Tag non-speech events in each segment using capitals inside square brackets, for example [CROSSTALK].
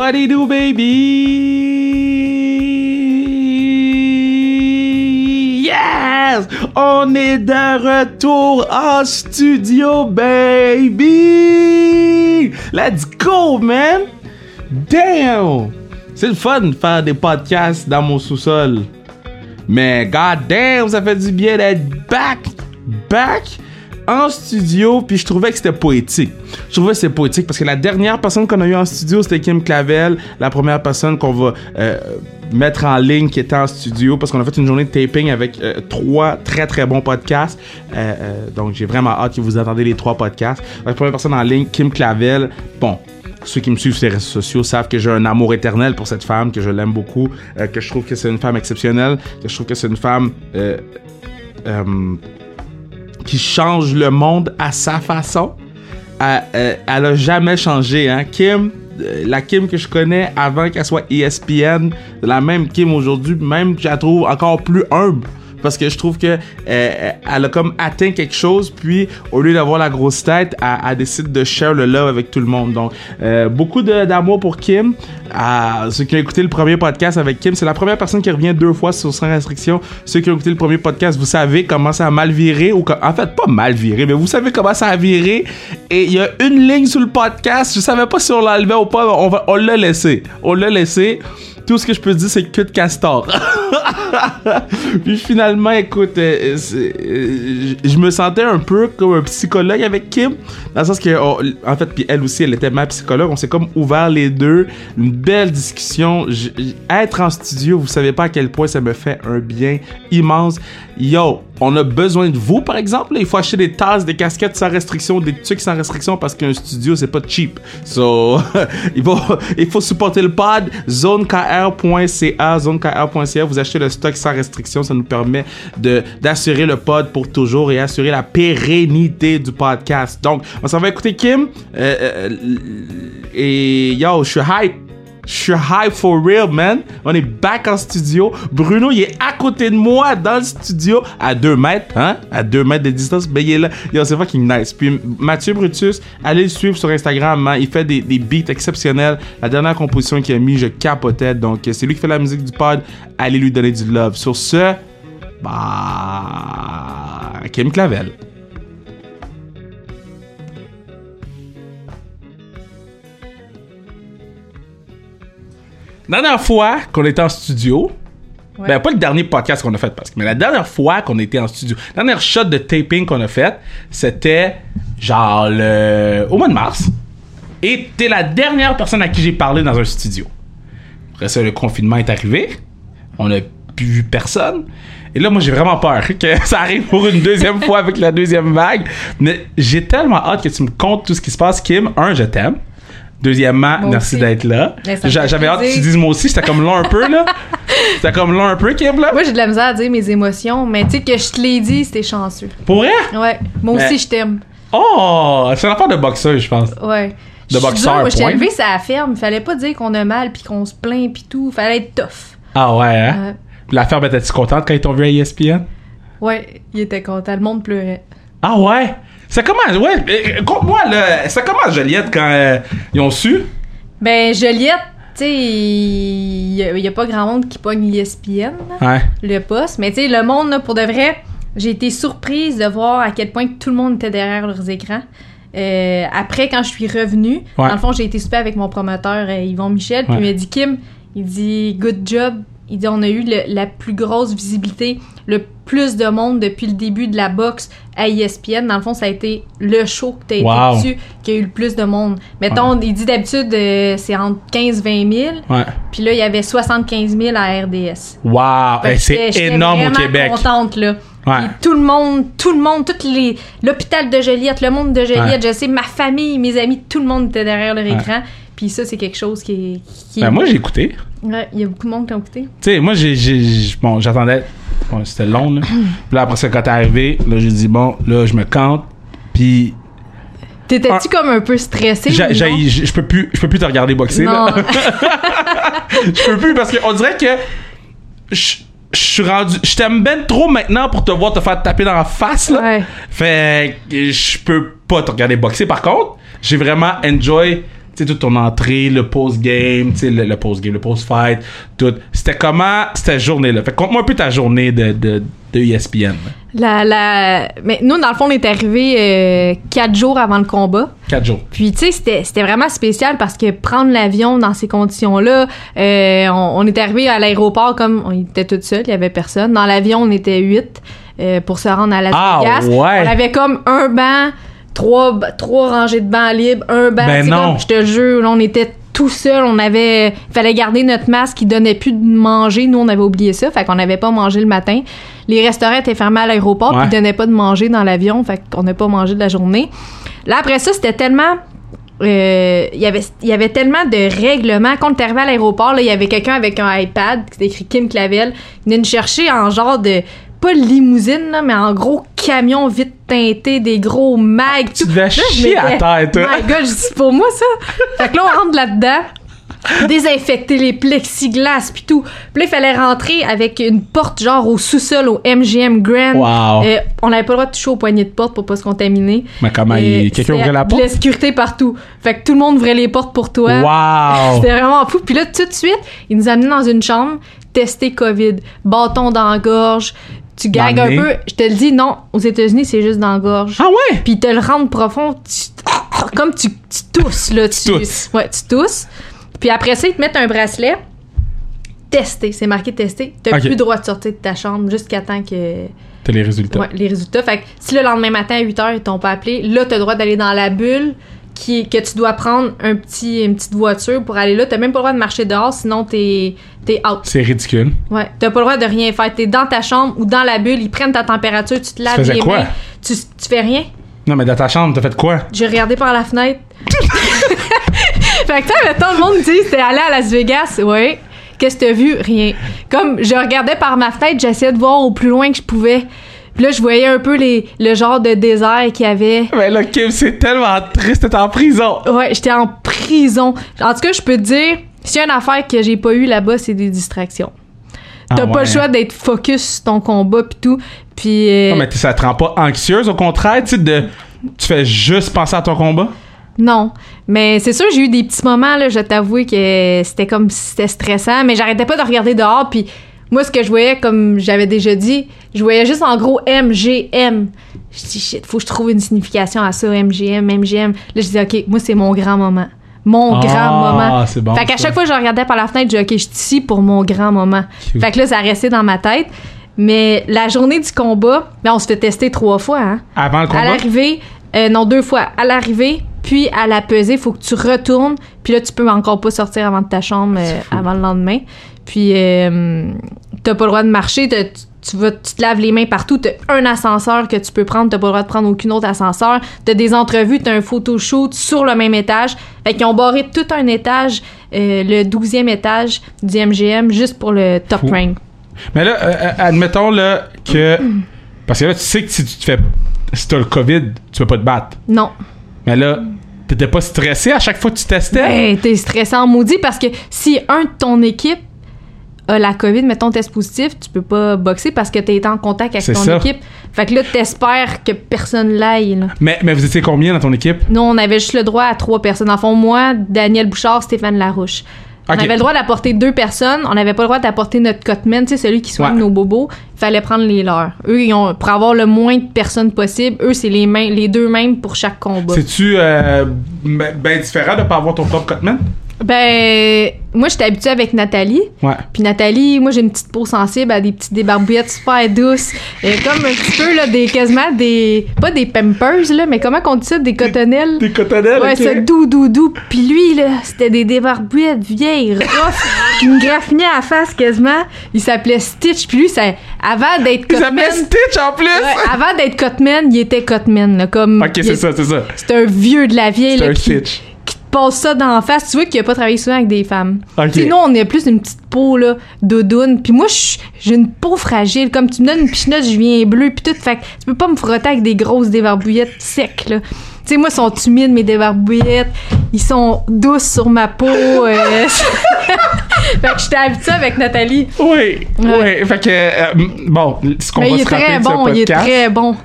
What do you do, baby? Yes! On est de retour en studio, baby! Let's go, man! Damn! C'est le fun de faire des podcasts dans mon sous-sol. Mais god damn, ça fait du bien d'être back, back en studio, puis je trouvais que c'était poétique. Je trouvais que c'était poétique parce que la dernière personne qu'on a eu en studio, c'était Kim Clavel, la première personne qu'on va euh, mettre en ligne qui était en studio parce qu'on a fait une journée de taping avec euh, trois très très bons podcasts. Euh, donc j'ai vraiment hâte que vous attendez les trois podcasts. La première personne en ligne, Kim Clavel. Bon, ceux qui me suivent sur les réseaux sociaux savent que j'ai un amour éternel pour cette femme, que je l'aime beaucoup, que je trouve que c'est une femme exceptionnelle, que je trouve que c'est une femme qui change le monde à sa façon. Elle, euh, elle a jamais changé, hein. Kim, euh, la Kim que je connais avant qu'elle soit ESPN, la même Kim aujourd'hui, même je la trouve encore plus humble. Parce que je trouve que euh, elle a comme atteint quelque chose, puis au lieu d'avoir la grosse tête, elle, décide de share le love avec tout le monde. Donc, euh, beaucoup d'amour pour Kim. À ceux qui ont écouté le premier podcast avec Kim, c'est la première personne qui revient deux fois sur Sans Restriction. Ceux qui ont écouté le premier podcast, vous savez comment ça a mal viré, ou en fait, pas mal viré, mais vous savez comment ça a viré. Et il y a une ligne sur le podcast, je savais pas si on l'enlevait ou pas, on, on l'a laissé. On l'a laissé. Tout ce que je peux dire, c'est que de castor. [LAUGHS] Puis finalement, écoute, euh, c'est- euh, je me sentais un peu comme un psychologue avec Kim, dans le sens que, en fait, puis elle aussi, elle était ma psychologue. On s'est comme ouvert les deux, une belle discussion. Être en studio, vous savez pas à quel point ça me fait un bien immense. Yo, on a besoin de vous, par exemple. Il faut acheter des tasses, des casquettes sans restriction, des trucs sans restriction parce qu'un studio, c'est pas cheap. So, [LAUGHS] il, faut, il faut supporter le pod. zonekr.ca, zonekr.ca. Vous achetez le stock sans restriction. Ça nous permet de, d'assurer le pod pour toujours et assurer la pérennité du podcast. Donc, on s'en va écouter Kim. Euh, euh, et yo, je suis hype. Je suis hype for real, man. On est back en studio. Bruno, il est à côté de moi dans le studio, à 2 mètres, hein? À 2 mètres de distance. Mais il est là. Yo, c'est fucking nice. Puis Mathieu Brutus, allez le suivre sur Instagram, hein. Il fait des, des beats exceptionnels. La dernière composition qu'il a mis, je capotais. Donc, c'est lui qui fait la musique du pod. Allez lui donner du love. Sur ce, bah. Kim Clavel. Dernière fois qu'on était en studio, Ouais. ben pas le dernier podcast qu'on a fait parce que mais la dernière fois qu'on était en studio, la dernière shot de taping qu'on a fait, c'était genre le au mois de mars. Et t'es la dernière personne à qui j'ai parlé dans un studio. Après ça, le confinement est arrivé. On n'a plus vu personne. Et là, moi, j'ai vraiment peur que [LAUGHS] ça arrive pour une deuxième fois avec la deuxième vague. Mais j'ai tellement hâte que tu me contes tout ce qui se passe. Kim, un, je t'aime. Deuxièmement, Moi merci d'être là. Ben, J'avais hâte que tu dises moi aussi. C'était comme long un peu, là. [LAUGHS] C'était comme long un peu, Kim, là. Moi, j'ai de la misère à dire mes émotions, mais tu sais que je te l'ai dit, c'était chanceux. Pour vrai? Ouais. Moi Mais- aussi, je t'aime. Oh! C'est une affaire de boxeur, je pense. Ouais. De boxeur, dure, Moi, je t'ai point. élevé ça la ferme. Fallait pas dire qu'on a mal puis qu'on se plaint puis tout. Fallait être tough. Ah ouais, hein? Euh, La ferme était-tu contente quand ils t'ont vu à ESPN? ouais, il était content. Le monde pleurait. Ah ouais? C'est comment? Ouais, euh, conte-moi, là. C'est comment, Joliette, quand euh, ils ont su? Ben, Joliette, tu sais, il y, a- il y a pas grand monde qui pogne ESPN, là, Ouais. le poste. Mais tu sais, le monde, là, pour de vrai, j'ai été surprise de voir à quel point tout le monde était derrière leurs écrans. Euh, après, quand je suis revenue, Ouais. dans le fond, j'ai été super avec mon promoteur euh, Yvon Michel, puis Ouais. il m'a dit Kim, il dit good job. Il dit on a eu le- la plus grosse visibilité, le plus de monde depuis le début de la boxe à ESPN. Dans le fond, ça a été le show que tu as Wow. été dessus qui a eu le plus de monde. Mettons, il dit d'habitude euh, c'est entre 15-20 000, Ouais. puis là il y avait 75 000 à RDS. Wow! Hey, c'est énorme au Québec. contente, là. Ouais. Tout le monde, tout le monde, toutes les l'hôpital de Joliette, le monde de Joliette, je sais, ma famille, mes amis, tout le monde était derrière leur écran. Puis ça, c'est quelque chose qui est. qui est- Ben, moi, j'ai écouté. Ouais, il y a beaucoup de monde qui ont écouté. Tu sais, moi, j'ai- bon, j'attendais. Bon, c'était long, là. Puis là, après ça, quand t'es arrivé, là, j'ai dit, bon, là, je me cante. Puis, T'étais-tu comme un peu stressé? je peux plus, je peux plus te regarder boxer, [LAUGHS] [LAUGHS] je peux plus parce qu'on dirait que je, suis rendu, je t'aime ben trop maintenant pour te voir te faire taper dans la face, là. Ouais. Fait que je peux pas te regarder boxer. Par contre, j'ai vraiment enjoy. Tu tu sais, toute ton entrée, le post-game, tu sais, le, le post-game, le post-fight, tout. C'était comment cette journée-là? Fait que conte-moi un peu ta journée de, de, de ESPN. La, la... Mais nous, dans le fond, on est arrivé euh, quatre jours avant le combat. Quatre jours. Puis, tu sais, c'était, vraiment spécial parce que prendre l'avion dans ces conditions-là, euh, on, on est arrivé à l'aéroport comme on était tout seul, il y avait personne. Dans l'avion, on était huit euh, pour se rendre à Las Ah, Vegas. ouais. On avait comme un banc, trois, trois rangées de bancs libres, un banc. Ben non. comme, je te jure, on était tout seul. On avait, il fallait garder notre masque qui donnait plus de manger. Nous, on avait oublié ça, fait qu'on n'avait pas mangé le matin. Les restaurants étaient fermés à l'aéroport, Ouais. puis ils donnaient pas de manger dans l'avion, fait qu'on n'a pas mangé de la journée. Là, après ça, c'était tellement. euh, Il y avait il y avait tellement de règlements. Quand on est arrivé à l'aéroport, là, il y avait quelqu'un avec un iPad, qui était écrit Kim Clavel. Il venait nous chercher en genre de. Pas limousine, là, mais en gros camion vite teinté, des gros mags. Tu devais chier à toi. [LAUGHS] My God, je dis, c'est pour moi, ça. fait que là, on rentre là-dedans, désinfecter les plexiglas puis tout. Puis là, il fallait rentrer avec une porte genre au sous-sol, au MGM Grand. Wow. Euh, on n'avait pas le droit de toucher aux poignées de porte pour pas se contaminer. Mais comment, il- quelqu'un ouvrait la porte? la sécurité partout. Fait que tout le monde ouvrait les portes pour toi. Wow! C'était vraiment fou. Puis là, tout de suite, ils nous amenaient dans une chambre, tester COVID, bâton dans la gorge. Tu gagues un peu. Je te le dis, non, aux États-Unis, c'est juste dans la gorge. Ah ouais? Puis ils te le rendent profond, tu- comme tu, tu tousses, là. Tu, tousses. Ouais, tu tousses. Puis après ça, ils te mettent un bracelet. Testé, c'est marqué testé. T'as Ok. plus le droit de sortir de ta chambre jusqu'à temps que. T'as les résultats. Ouais, les résultats. Fait que si le lendemain matin à 8 h, ils t'ont pas appelé, là, t'as le droit d'aller dans la bulle. Qui, que tu dois prendre un petit, une petite voiture pour aller là. T'as même pas le droit de marcher dehors, sinon t'es es out. C'est ridicule. Ouais. T'as pas le droit de rien faire. T'es dans ta chambre ou dans la bulle, ils prennent ta température, tu te laves les quoi? mains. Tu, tu fais rien. Non, mais dans ta chambre, t'as fait quoi? J'ai regardé par la fenêtre. [LAUGHS] fait que, tu mettons, le monde dit, c'était allé à Las Vegas. Ouais. Qu'est-ce que t'as vu? Rien. Comme, je regardais par ma fenêtre, j'essayais de voir au plus loin que je pouvais. Puis là, je voyais un peu les, le genre de désert qu'il y avait. Mais là, Kim, c'est tellement triste, t'es en prison. Ouais, j'étais en prison. En tout cas, je peux te dire, s'il y a une affaire que j'ai pas eu là-bas, c'est des distractions. T'as Ah pas ouais. le choix d'être focus sur ton combat pis tout. Puis euh, Non, mais ça te rend pas anxieuse, au contraire, tu sais, de. Tu fais juste penser à ton combat? Non, mais c'est sûr j'ai eu des petits moments là, je t'avoue que c'était comme c'était stressant, mais j'arrêtais pas de regarder dehors puis moi ce que je voyais comme j'avais déjà dit, je voyais juste en gros MGM. Je dis shit, faut que je trouve une signification à ça MGM, MGM. Là je dis OK, moi c'est mon grand moment. Mon Ah, grand moment. c'est bon, Fait qu'à chaque fois que je regardais par la fenêtre, je dis OK, je suis ici pour mon grand moment. Cute. Fait que là ça restait dans ma tête. Mais la journée du combat, ben on se fait tester trois fois hein. Avant le À combat? l'arrivée, euh, non, deux fois. À l'arrivée, puis à la pesée, il faut que tu retournes. Puis là, tu peux encore pas sortir avant de ta chambre euh, avant le lendemain. Puis euh, t'as pas le droit de marcher. Tu, vas, tu te laves les mains partout. T'as un ascenseur que tu peux prendre. T'as pas le droit de prendre aucun autre ascenseur. T'as des entrevues. T'as un photoshoot sur le même étage. Fait qu'ils ont barré tout un étage, euh, le 12e étage du MGM, juste pour le top Fou. rank. Mais là, euh, admettons là que. Parce que là, tu sais que si tu te fais. Si t'as le COVID, tu peux pas te battre. Non. Mais là, t'étais pas stressé à chaque fois que tu testais? Ben, t'es stressant maudit parce que si un de ton équipe a la COVID, mettons test positif, tu peux pas boxer parce que t'es été en contact avec ton ça. équipe. Fait que là, t'espères que personne l'aille. Mais, mais vous étiez combien dans ton équipe? Nous, on avait juste le droit à trois personnes. En fond, moi, Daniel Bouchard, Stéphane Larouche. On avait le droit d'apporter deux personnes. On n'avait pas le droit d'apporter notre cotman, tu sais, celui qui soigne Ouais. nos bobos. Il fallait prendre les leurs. Eux, ils ont, pour avoir le moins de personnes possible, eux, c'est les, mains, les deux mêmes pour chaque combat. C'est-tu euh, ben ben différent de pas avoir ton propre cutman? Ben, moi, j'étais habituée avec Nathalie. Ouais. Puis Nathalie, moi j'ai une petite peau sensible à des petites débarbouillettes super douces. Et comme un petit peu là, des quasiment des pas des pampers là, mais comment qu'on dit ça? Des cotonnelles? Des cotonnelles? Ouais, ok. ça doux doux doux. Puis lui là, c'était des débarbouillettes vieilles, rough, qui me graffinaient à la face quasiment. Il s'appelait Stitch. Puis lui ça avant d'être Cotman. s'appelaient Stitch en plus! Ouais, avant d'être Cotman, il était Cotman là, comme Ok, il- c'est ça, c'est ça. C'est un vieux de la vieille C'est là, un qui, Stitch. Passe ça dans la face. Tu vois qu'il a pas travaillé souvent avec des femmes. Ok. Tu sais, nous, on a plus une petite peau, là, doudoune. Puis moi, j'ai une peau fragile. Comme tu me donnes une pichenote, je viens bleu, puis tout. Fait que tu peux pas me frotter avec des grosses débarbouillettes secs, là. Tu sais, moi, ils sont humides, mes débarbouillettes. Ils sont douces sur ma peau. euh. [LAUGHS] fait que j'étais habituée avec Nathalie. Oui, oui. Fait que, euh, bon, ce qu'on va il est se rappeler très de ce bon, il est très bon.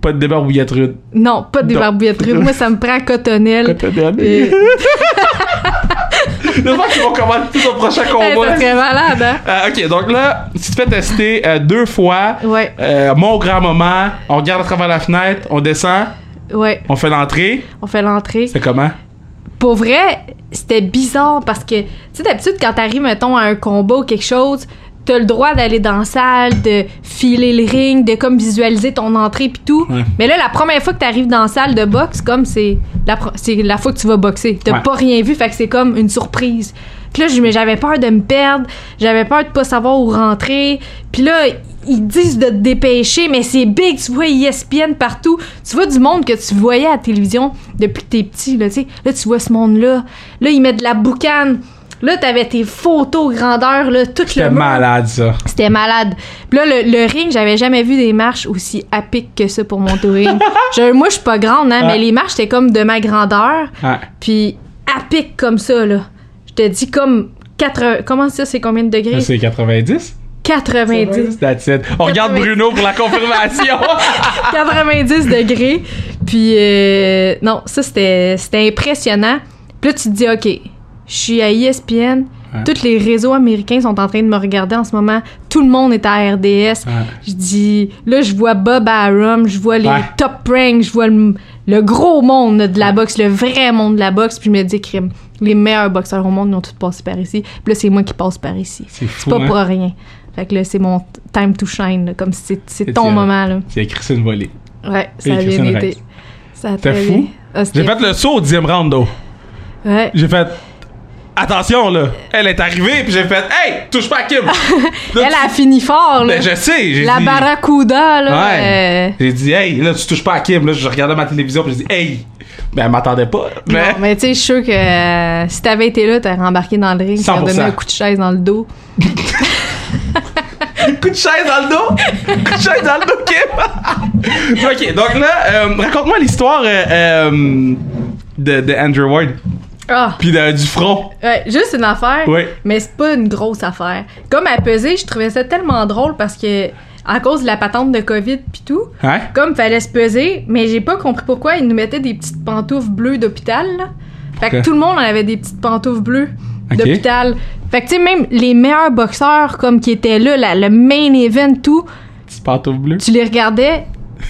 Pas de débarbouillette rude. Non, pas barbouillettes rudes. Moi, ça me prend cotonnelle. Cotonnelle. Euh, [LAUGHS] Le qu'ils vont commencer ton prochain hey, combat. ça serait malade, hein? Euh, ok, donc là, tu te fais tester euh, deux fois. Ouais, Euh, mon grand-maman, on regarde à travers la fenêtre, on descend, ouais. on fait l'entrée. On fait l'entrée. C'est comment? Pour vrai, c'était bizarre parce que, tu sais, d'habitude, quand t'arrives, mettons, à un combat ou quelque chose, t'as le droit d'aller dans la salle, de filer le ring, de comme visualiser ton entrée pis tout. Ouais. Mais là, la première fois que t'arrives dans la salle de boxe, comme c'est la, c'est la fois que tu vas boxer. T'as Ouais. pas rien vu, fait que c'est comme une surprise. Puis là, j'avais peur de me perdre, j'avais peur de pas savoir où rentrer. Puis là, ils disent de te dépêcher, mais c'est big, tu vois ESPN partout. Tu vois du monde que tu voyais à la télévision depuis que t'es petit, là, tu sais. Là, tu vois ce monde-là. Là, ils mettent de la boucane. Là, t'avais tes photos grandeur, là, tout le C'était malade, ça. C'était malade. Puis là, le, le ring, j'avais jamais vu des marches aussi pic que ça pour monter au ring. [LAUGHS] Je- moi, je suis pas grande, hein, Ouais. mais les marches, c'était comme de ma grandeur. Ouais. Puis pic comme ça, là. Je te dis comme 4... Comment ça, c'est combien de degrés? C'est 90? 90. That's it. On regarde 90. Bruno pour la confirmation. [LAUGHS] 90 degrés. Puis euh, non, ça, c'était c'était impressionnant. Puis là, tu te dis, OK, je suis à ESPN. Ouais. Tous les réseaux américains sont en train de me regarder en ce moment. Tout le monde est à RDS. Ouais. Je dis, là, je vois Bob Arum, je vois les Ouais. top ranks, je vois le, le gros monde de la boxe, le vrai monde de la boxe. Puis je me dis, crime, les meilleurs boxeurs au monde ils ont tous passé par ici. Puis là, c'est moi qui passe par ici. C'est pas hein? pour rien. Fait que là, c'est mon time to shine, là, comme si c'est- c'est ton moment, là. C'est écrit une volée. Ouais, Et ça a bien été. Ça a très fou? Ah, J'ai fait le saut au dixième round. Ouais. J'ai fait... Attention, là. Elle est arrivée, puis j'ai fait... Hey, touche pas à Kim. [LAUGHS] Là, Elle tu- a fini fort, là. Ben, je sais. J'ai La dit... barracuda, là. Ouais. euh, J'ai dit, hey, là, tu touches pas à Kim. Là, je regardais ma télévision, puis j'ai dit, hey. Ben, elle m'attendait pas. Mais. Non, mais tu sais, je suis sûre que euh, si t'avais été là, t'aurais embarqué dans le ring, t'aurais 100%. donné un coup de chaise dans le dos. [LAUGHS] Coup de chaise dans le dos! Coup de chaise dans le dos, Kim! [LAUGHS] ok, donc là, euh, raconte-moi l'histoire euh, de, de Andrew Ward, Ah! puis de- du front. Ouais, juste une affaire. Mais c'est pas une grosse affaire. Comme à peser, je trouvais ça tellement drôle parce que, à cause de la patente de COVID pis tout, comme fallait se peser, mais j'ai pas compris pourquoi ils nous mettaient des petites pantoufles bleues d'hôpital. Fait que tout le monde en avait des petites pantoufles bleues d'hôpital. Fait que, tu sais, même les meilleurs boxeurs, comme qui étaient là, la- le main event, tout, Petit pantoufle bleu. tu les regardais,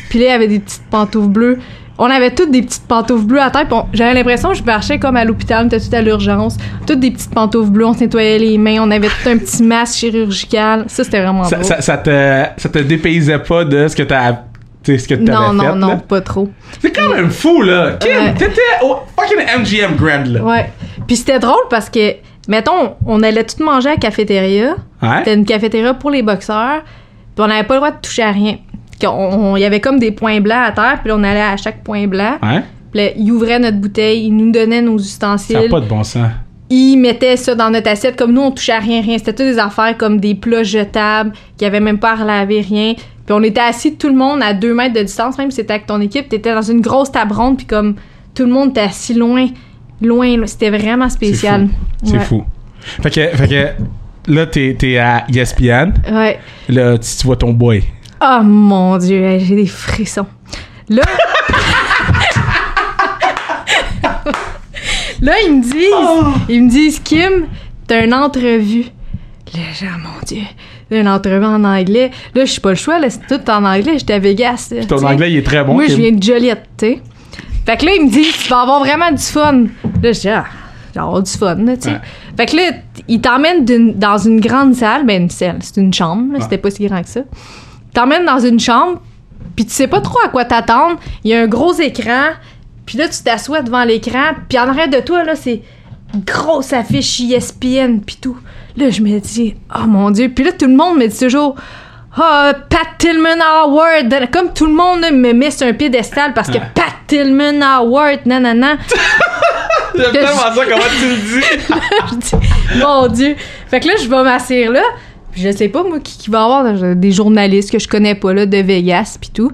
puis là, il y avait des petites pantoufles bleues. On avait toutes des petites pantoufles bleues à terre, j'avais l'impression que je marchais comme à l'hôpital, on était tout à l'urgence. Toutes des petites pantoufles bleues, on se nettoyait les mains, on avait tout un petit masque chirurgical. Ça, c'était vraiment Ça, drôle. ça, ça te, ça te dépaysait pas de ce que t'as. Ce que non, non, fait, non, là? pas trop. C'est quand même fou, là. Kim, t'étais au fucking MGM Grand, là. Ouais. Puis c'était drôle parce que, mettons, on allait tout manger à la cafétéria. Ouais? C'était une cafétéria pour les boxeurs. Puis on n'avait pas le droit de toucher à rien. Qu'on- Il y avait comme des points blancs à terre, puis on allait à chaque point blanc. Ouais? Puis là, ils ouvraient notre bouteille, ils nous donnaient nos Ça ustensiles. n'a pas de bon sens. Ils mettaient ça dans notre assiette. Comme nous, on touchait à rien, rien. C'était toutes des affaires comme des plats jetables, qui avaient même pas à relaver, rien. Puis on était assis tout le monde à deux mètres de distance, même si c'était avec ton équipe. T'étais dans une grosse table ronde, puis comme tout le monde était assis loin, loin. C'était vraiment spécial. C'est Ouais. fou. Fait que, fait que là, t'es, t'es à ESPN. Ouais. Là, tu, tu vois ton boy. Oh mon dieu, j'ai des frissons. Là. [LAUGHS] là, ils me disent, ils me disent, Kim, t'as une entrevue. Là, j'ai, oh mon dieu, là, une entrevue en anglais. Là, je suis pas le choix, là, c'est tout en anglais. J'étais à Vegas. là, Ton anglais, il est très bon. Moi, je viens de Joliette, tu sais. Fait que là, ils me disent, tu vas avoir vraiment du fun. Là, je dis, ah, avoir du fun, là, tu sais. Ouais. Fait que là, ils t'emmènent dans une grande salle. Ben, une salle, c'est une chambre, là, Ouais. c'était pas si grand que ça. Ils t'emmènent dans une chambre, puis tu sais pas trop à quoi t'attendre. Il y a un gros écran, puis là, tu t'assois devant l'écran, puis en arrière de toi, là, c'est grosse affiche ESPN, puis tout. Là, je me dis, oh mon Dieu. Puis là, tout le monde me dit toujours, ah, Pat Tillman Award. Comme tout le monde me met sur un piédestal parce que Ouais. Pat Tillman Award, nanana. [LAUGHS] J'aime tellement ça, comment tu le dis. [LAUGHS] je dis, mon Dieu. Fait que là, je vais m'asseoir là. Je sais pas, moi, qui, qui va avoir des journalistes que je connais pas, là, de Vegas, puis tout.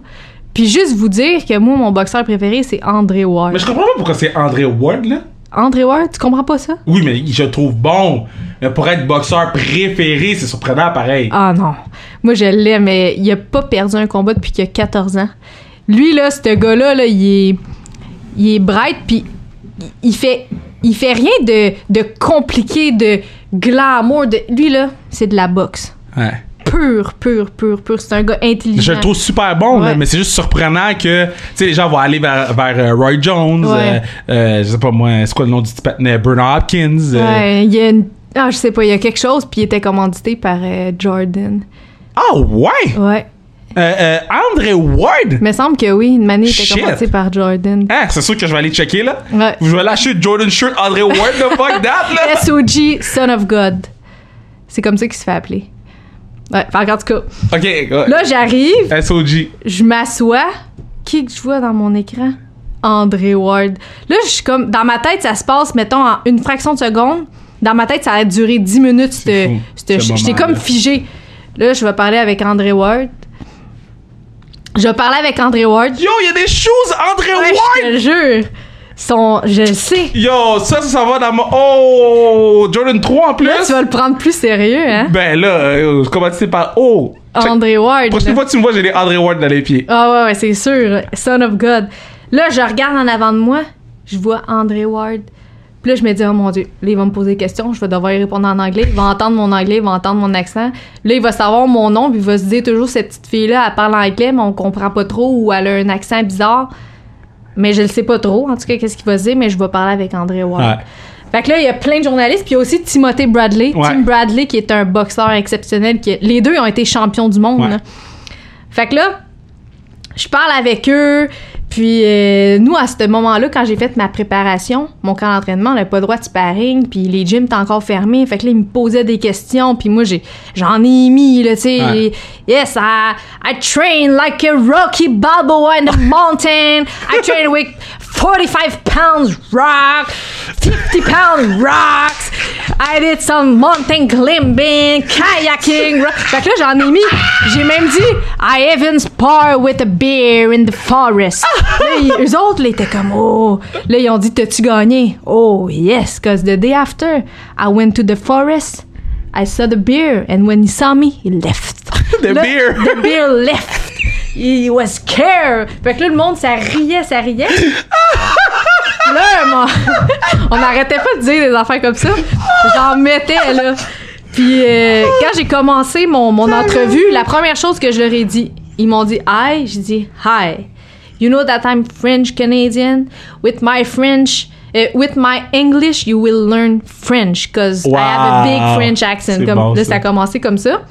Puis juste vous dire que moi, mon boxeur préféré, c'est André Ward. Mais je comprends pas pourquoi c'est André Ward, là. André Ward, tu comprends pas ça? Oui, mais je le trouve bon. Mais pour être boxeur préféré, c'est surprenant pareil. Ah non. Moi, je l'aime, mais il a pas perdu un combat depuis qu'il a 14 ans. Lui, là, ce gars-là, là, il est, il est bright, puis il fait, il fait rien de, de compliqué, de glamour. De, lui, là, c'est de la boxe. Ouais. Pur, pur, pur, pur. C'est un gars intelligent. Je le trouve super bon, là, mais c'est juste surprenant que, tu sais, les gens vont aller vers, vers euh, Roy Jones, Ouais. euh, euh, je sais pas moi, c'est quoi le nom du petit Bernard Hopkins. Ouais, il y a une... Ah, je sais pas, il y a quelque chose, puis il était commandité par Jordan. Ah ouais! Ouais. Euh, euh, André Ward! Il me semble que oui, une manée était commanditée par Jordan. Hein, c'est sûr que je vais aller checker, là. Ouais. Je vais lâcher Jordan Shirt André Ward, le fuck that, là! SOG, Son of God. C'est comme ça qu'il se fait appeler. Ouais, en tout cas, Ok, ouais. là, j'arrive, SOG. je m'assois. Qui que je vois dans mon écran? André Ward. Là, je suis comme. Dans ma tête, ça se passe, mettons, en une fraction de seconde. Dans ma tête, ça a duré 10 minutes. J'étais comme figé. Là, je vais parler avec André Ward. Je parler avec André Ward. Yo, il y a des choses André Ouais, Ward! je te jure. Son, je le sais. Yo, ça, ça, va dans mon... Oh! Jordan 3 en plus? Là, tu vas le prendre plus sérieux, hein? Ben là, euh, comment tu sais par... Oh! André Ward. Prochaine fois que tu me vois, j'ai des André Ward dans les pieds. Ah ouais, ouais, c'est sûr. Son of God. Là, je regarde en avant de moi, je vois André Ward. Puis là, je me dis, oh mon Dieu, là, il va me poser des questions, je vais devoir y répondre en anglais. Il va entendre mon anglais, il va entendre mon accent. Là, il va savoir mon nom, puis il va se dire toujours, cette petite fille-là, elle parle anglais, mais on comprend pas trop, ou elle a un accent bizarre. Mais je le sais pas trop, en tout cas, qu'est-ce qu'il va se dire, mais je vais parler avec André Ward. Ouais. Fait que là, il y a plein de journalistes, puis il y a aussi Timothée Bradley. Ouais. Tim Bradley, qui est un boxeur exceptionnel. Qui, les deux ont été champions du monde. Ouais. Fait que là, je parle avec eux. Puis euh, nous, à ce moment-là, quand j'ai fait ma préparation, mon camp d'entraînement, on n'avait pas le droit de sparring, puis les gyms étaient encore fermés. Fait que là, ils me posaient des questions, puis moi, j'ai, j'en ai mis, là, tu sais. Ouais. Yes, I, I train like a Rocky Balboa in the mountain. I train with 45 pounds rock, 50 pounds rocks. I did some mountain climbing, kayaking. rock. Fait que là, j'en ai mis. J'ai même dit, I even spar with a bear in the forest. Là, ils- eux autres, là, étaient comme, oh. Là, ils ont dit, t'as-tu gagné? Oh, yes, cause the day after, I went to the forest. I saw the bear, and when he saw me, he left. [LAUGHS] The Là, bear. The bear left. He was scared. Fait que là, le monde, ça riait, ça riait. là, moi, [LAUGHS] on n'arrêtait pas de dire des affaires comme ça. J'en mettais, là. Puis euh, quand j'ai commencé mon, mon entrevue, la première chose que je leur ai dit, ils m'ont dit Hi. J'ai dit Hi. You know that I'm French Canadian? With my French, uh, with my English, you will learn French because I have a big. French accent. Comme, bon, là, ça. a commencé comme ça.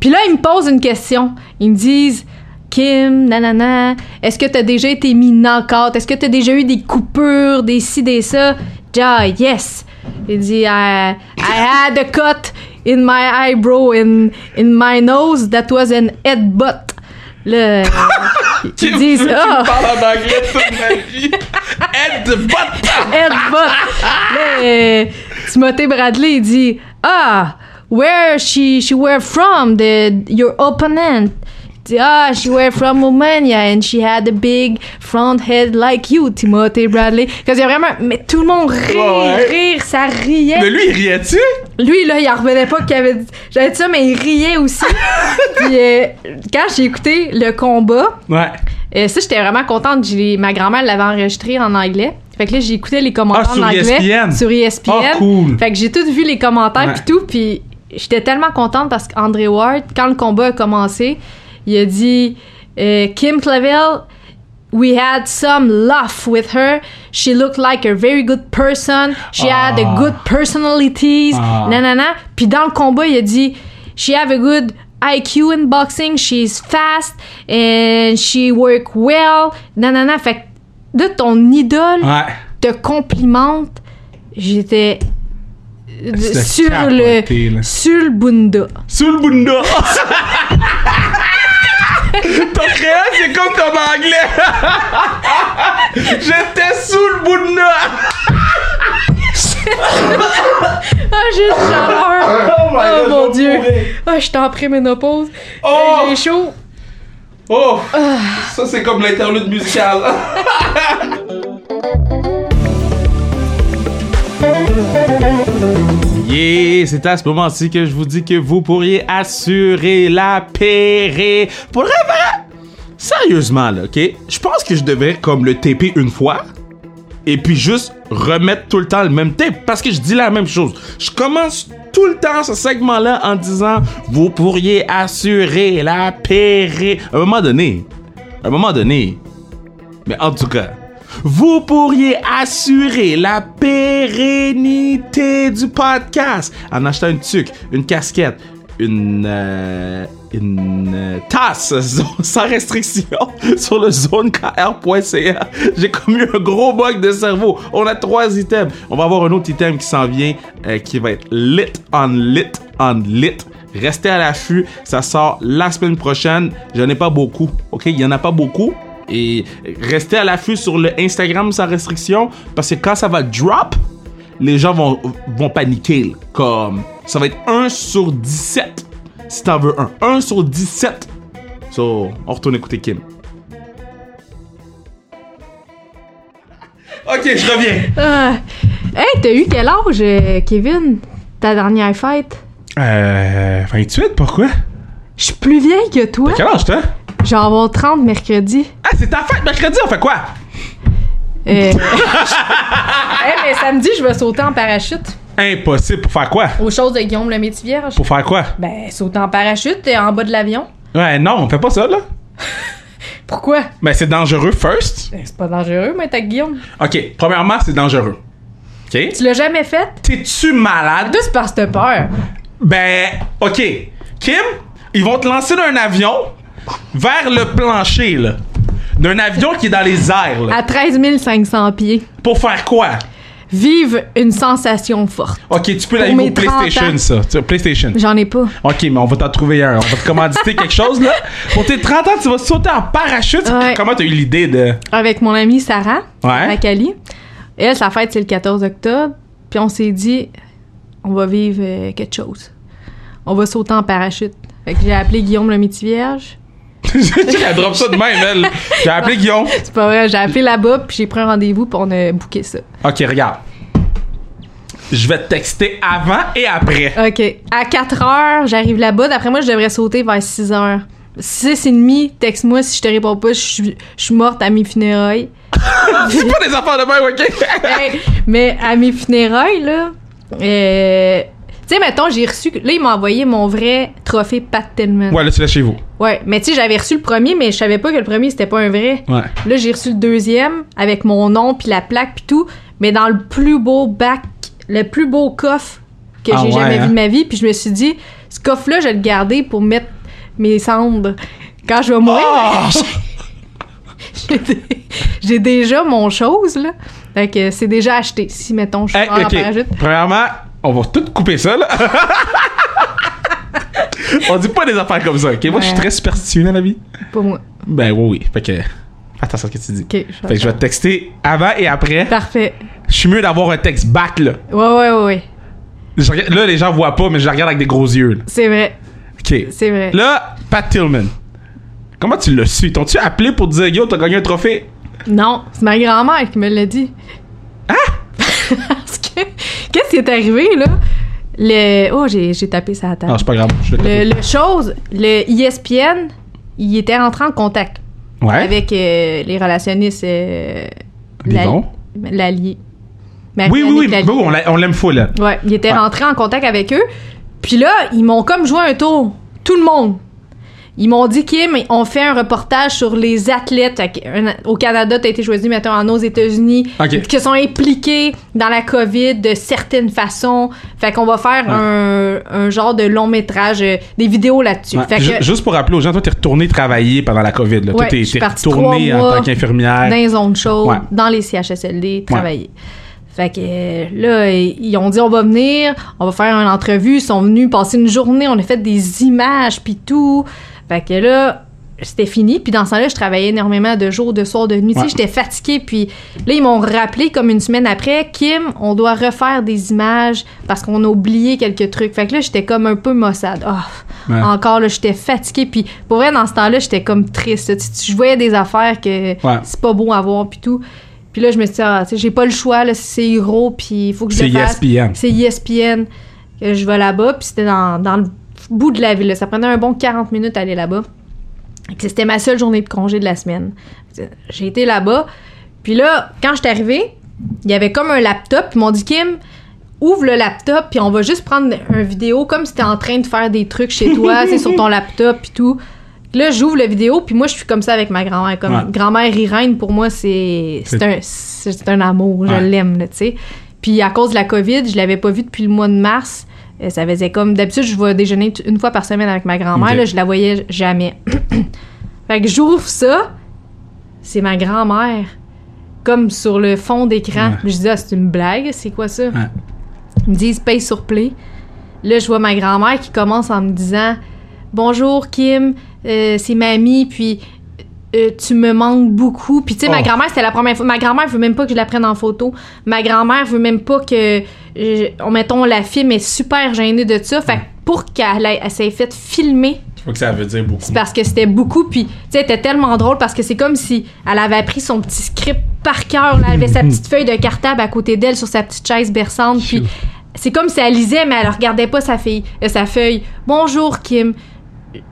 Puis là, ils me posent une question. Ils me disent Kim, nanana, est-ce que t'as déjà été mis knock-out? Est-ce que t'as déjà eu des coupures, des ci, des ça? Ja, yes. Il dit I, I had a cut in my eyebrow in, in my nose that was an headbutt. Là, [LAUGHS] ils disent Ah! me parles en anglais toute ma vie? Botte. headbutt. Là, Timothée Bradley, il dit Ah, where she, she were from, the, your opponent? Ah, she were from Romania and she had a big front head like you, Timothée Bradley. Parce qu'il y a vraiment. Mais tout le monde Ouais. rire, ça riait. Mais lui, il riait-tu? Lui, là, il en revenait pas qu'il avait dit. J'avais dit ça, mais il riait aussi. [LAUGHS] Puis euh, quand j'ai écouté le combat, Ouais. euh, ça, j'étais vraiment contente. J'ai- Ma grand-mère l'avait enregistré en anglais. Fait que là, j'ai écouté les commentaires Ah, en anglais. ESPN? Sur E ESPN. Ah, cool. Fait que j'ai tout vu les commentaires pis tout. Puis j'étais tellement contente parce qu'André Ward, quand le combat a commencé, il a dit euh, Kim Clavel, we had some laugh with her. She looked like a very good person. She had a Ah. good personalities. Ah. Nanana. Puis dans le combat, il a dit She have a good IQ in boxing. She's fast and she work well. Nanana. Fait que là, ton idole Ouais. te complimente. J'étais sur capoté, le sur le bunda. Sous le bunda. [LAUGHS] Ton créole, c'est comme ton anglais. J'étais sous le bunda. Ah, j'ai chaleur. Oh my Oh God, mon dieu. Ah, je suis en préménopause. Oh. J'ai chaud. Oh, ça c'est comme l'interlude musical. [LAUGHS] Yeah, c'est à ce moment-ci que je vous dis que vous pourriez assurer la péré. Pour vrai, Sérieusement, là, ok? Je pense que je devrais comme le taper une fois et puis juste remettre tout le temps le même tape parce que je dis la même chose. Je commence tout le temps ce segment-là en disant vous pourriez assurer la péré. À un moment donné, à un moment donné, mais en tout cas, vous pourriez assurer la pérennité du podcast en achetant une tuque, une casquette, une, euh, euh, tasse [LAUGHS] sans restriction [LAUGHS] sur le zonekr.ca. J'ai commis un gros bug de cerveau. On a trois items. On va avoir un autre item qui s'en vient euh, qui va être lit on lit on lit. Restez à l'affût. Ça sort la semaine prochaine. J'en ai pas beaucoup. OK? Il y en a pas beaucoup. Et restez à l'affût sur le Instagram sans restriction parce que quand ça va drop, les gens vont, vont paniquer. Comme ça va être 1 sur 17 si t'en veux un. 1 sur 17. So, on retourne écouter Kim. Ok, je reviens. Ah. Hey, t'as eu quel âge, euh, Kevin? Ta dernière fête? Euh. 28, pourquoi? Je suis plus vieille que toi. Quel âge t'as? Je vais avoir 30 mercredi. Ah, c'est ta fête mercredi, on fait quoi? Euh... hey, [LAUGHS] mais samedi, je vais sauter en parachute. Impossible. Pour faire quoi? Aux choses de Guillaume le métier vierge. Pour faire quoi? Ben, sauter en parachute euh, en bas de l'avion. Ouais, non, on fait pas ça, là. [LAUGHS] Pourquoi? Ben, c'est dangereux, first. Ben, c'est pas dangereux, mais t'as Guillaume. Ok, premièrement, c'est dangereux. Ok? Tu l'as jamais fait? T'es-tu malade? Deux, c'est parce que t'as peur. Ben, ok. Kim, ils vont te lancer d'un avion vers le plancher, là. D'un avion qui est dans les airs, là. À 13 500 pieds. Pour faire quoi? Vive une sensation forte. Ok, tu peux mes au 30 PlayStation, ans. ça. Tu- PlayStation. J'en ai pas. Ok, mais on va t'en trouver un. On va te commanditer [LAUGHS] quelque chose, là. Pour tes 30 ans, tu vas sauter en parachute. Ouais. Comment t'as eu l'idée de. Avec mon amie Sarah, à Cali. Elle, sa fête, c'est le 14 octobre. Puis on s'est dit, on va vivre euh, quelque chose. On va sauter en parachute. Fait que j'ai appelé Guillaume le métier vierge. [LAUGHS] Elle drop ça de même, elle. J'ai appelé Guillaume. C'est pas vrai, j'ai appelé là-bas, puis j'ai pris un rendez-vous, puis on a booké ça. Ok, regarde. Je vais te texter avant et après. OK. À 4 heures, j'arrive là-bas. D'après moi, je devrais sauter vers 6 heures. 6 et demi, texte-moi si je te réponds pas, je suis je suis morte à mes funérailles. [LAUGHS] C'est pas des affaires de même, ok? [LAUGHS] Hey, mais à mes funérailles, là, euh, tu sais, mettons, j'ai reçu. Là, il m'a envoyé mon vrai trophée Pat Tillman. ouais, là, tu l'as chez vous. Ouais, mais tu sais, j'avais reçu le premier, mais je savais pas que le premier, c'était pas un vrai. Ouais. Là, j'ai reçu le deuxième avec mon nom, puis la plaque, puis tout, mais dans le plus beau bac, le plus beau coffre que Ah j'ai ouais, jamais hein? vu de ma vie, puis je me suis dit, ce coffre-là, je vais le garder pour mettre mes cendres. Quand je vais mourir, Oh! [LAUGHS] j'ai dé- j'ai déjà mon chose, là. Fait que c'est déjà acheté. Si, mettons, je suis Hey, en parachute. Premièrement, on va tout couper ça, là. [LAUGHS] on dit pas des affaires comme ça, ok? Moi, je suis très superstitieux dans la vie. Pas moi. Ben oui, oui. Fait que. Attention à ce que tu dis. Ok, je Fait que je vais te texter avant et après. Parfait. Je suis mieux d'avoir un texte back, là. Ouais, ouais, ouais, ouais. Je regarde- là, les gens voient pas, mais je la regarde avec des gros yeux. C'est vrai. Ok. C'est vrai. Là, Pat Tillman. Comment tu l'as su? T'ont-tu appelé pour dire, yo, t'as gagné un trophée? Non, c'est ma grand-mère qui me l'a dit. [LAUGHS] Ah! [LAUGHS] Qu'est-ce qui est arrivé, là? Le. Oh, j'ai, j'ai tapé ça à table. Non, c'est pas grave. Je le, chose, le ESPN, il était rentré en contact Ouais. avec euh, les relationnistes. Euh, la- l'allié. Oui, oui, oui. On l'a- on l'aime fou, là. Ouais, il était Ouais. rentré en contact avec eux. Puis là, ils m'ont comme joué un tour. Tout le monde. Ils m'ont dit, Kim, on fait un reportage sur les athlètes au Canada. Tu as été choisi, en aux États-Unis, Ok. qui sont impliqués dans la COVID de certaines façons. Fait qu'on va faire un, un genre de long métrage, euh, des vidéos là-dessus. Ouais. Que, Juste pour rappeler aux gens, toi, t'es retourné travailler pendant la COVID. Là. toi, Ouais, suis t'es retourné en tant qu'infirmière. dans les zones chaudes, dans les CHSLD, travailler. Fait que euh, là, ils ont dit on va venir, on va faire une entrevue. Ils sont venus passer une journée, on a fait des images puis tout. Fait que là, c'était fini. Puis dans ce temps-là, je travaillais énormément de jours, de soirs, de sais, Ouais. J'étais fatiguée. Puis là, ils m'ont rappelé comme une semaine après, Kim, on doit refaire des images parce qu'on a oublié quelques trucs. Fait que là, j'étais comme un peu maussade. Ah, Ouais. Encore, là, j'étais fatiguée. Puis pour vrai, dans ce temps-là, j'étais comme triste. Je voyais des affaires que Ouais. c'est pas beau à voir puis tout. Puis là, je me suis dit, ah, tu sais, j'ai pas le choix, là, c'est Hero, puis il faut que je C'est le fasse. ESPN. C'est E ESPN que je vais là-bas, puis c'était dans, dans le bout de la ville. là. Ça prenait un bon 40 minutes à aller là-bas. C'était ma seule journée de congé de la semaine. J'ai été là-bas. Puis là, quand je suis arrivée, il y avait comme un laptop. Ils m'ont dit, Kim, ouvre le laptop, puis on va juste prendre une vidéo comme si t'es en train de faire des trucs chez toi, c'est sur ton laptop, puis tout. Là, j'ouvre la vidéo, puis moi, je suis comme ça avec ma grand-mère. Comme Ouais. grand-mère Irène, pour moi, c'est un, c'est un amour. Je l'aime, tu sais. Puis à cause de la COVID, je l'avais pas vue depuis le mois de mars. Euh, Ça faisait comme... D'habitude, je vais déjeuner une fois par semaine avec ma grand-mère. Là, je la voyais jamais. [CLEARS THROAT] fait que j'ouvre ça, c'est ma grand-mère. Comme sur le fond d'écran. Ouais. Je dis, ah, c'est une blague, c'est quoi ça? Ouais. Ils me disent paye sur play. Là, je vois ma grand-mère qui commence en me disant Bonjour Kim, euh, c'est mamie, puis euh, tu me manques beaucoup. Puis tu sais, ma Oh. grand-mère, c'était la première fois. Ma grand-mère veut même pas que je la prenne en photo. Ma grand-mère veut même pas que, euh, on mettons, la film est super gênée de ça. Fait que pour qu'elle s'est faite filmer, Je crois que ça veut dire beaucoup. c'est parce que c'était beaucoup. Puis, tu sais, était tellement drôle parce que c'est comme si elle avait appris son petit script par cœur. Elle avait sa [LAUGHS] petite feuille de cartable à côté d'elle sur sa petite chaise berçante. Puis, c'est comme si elle lisait, mais elle regardait pas sa fille, euh, sa feuille. Bonjour, Kim.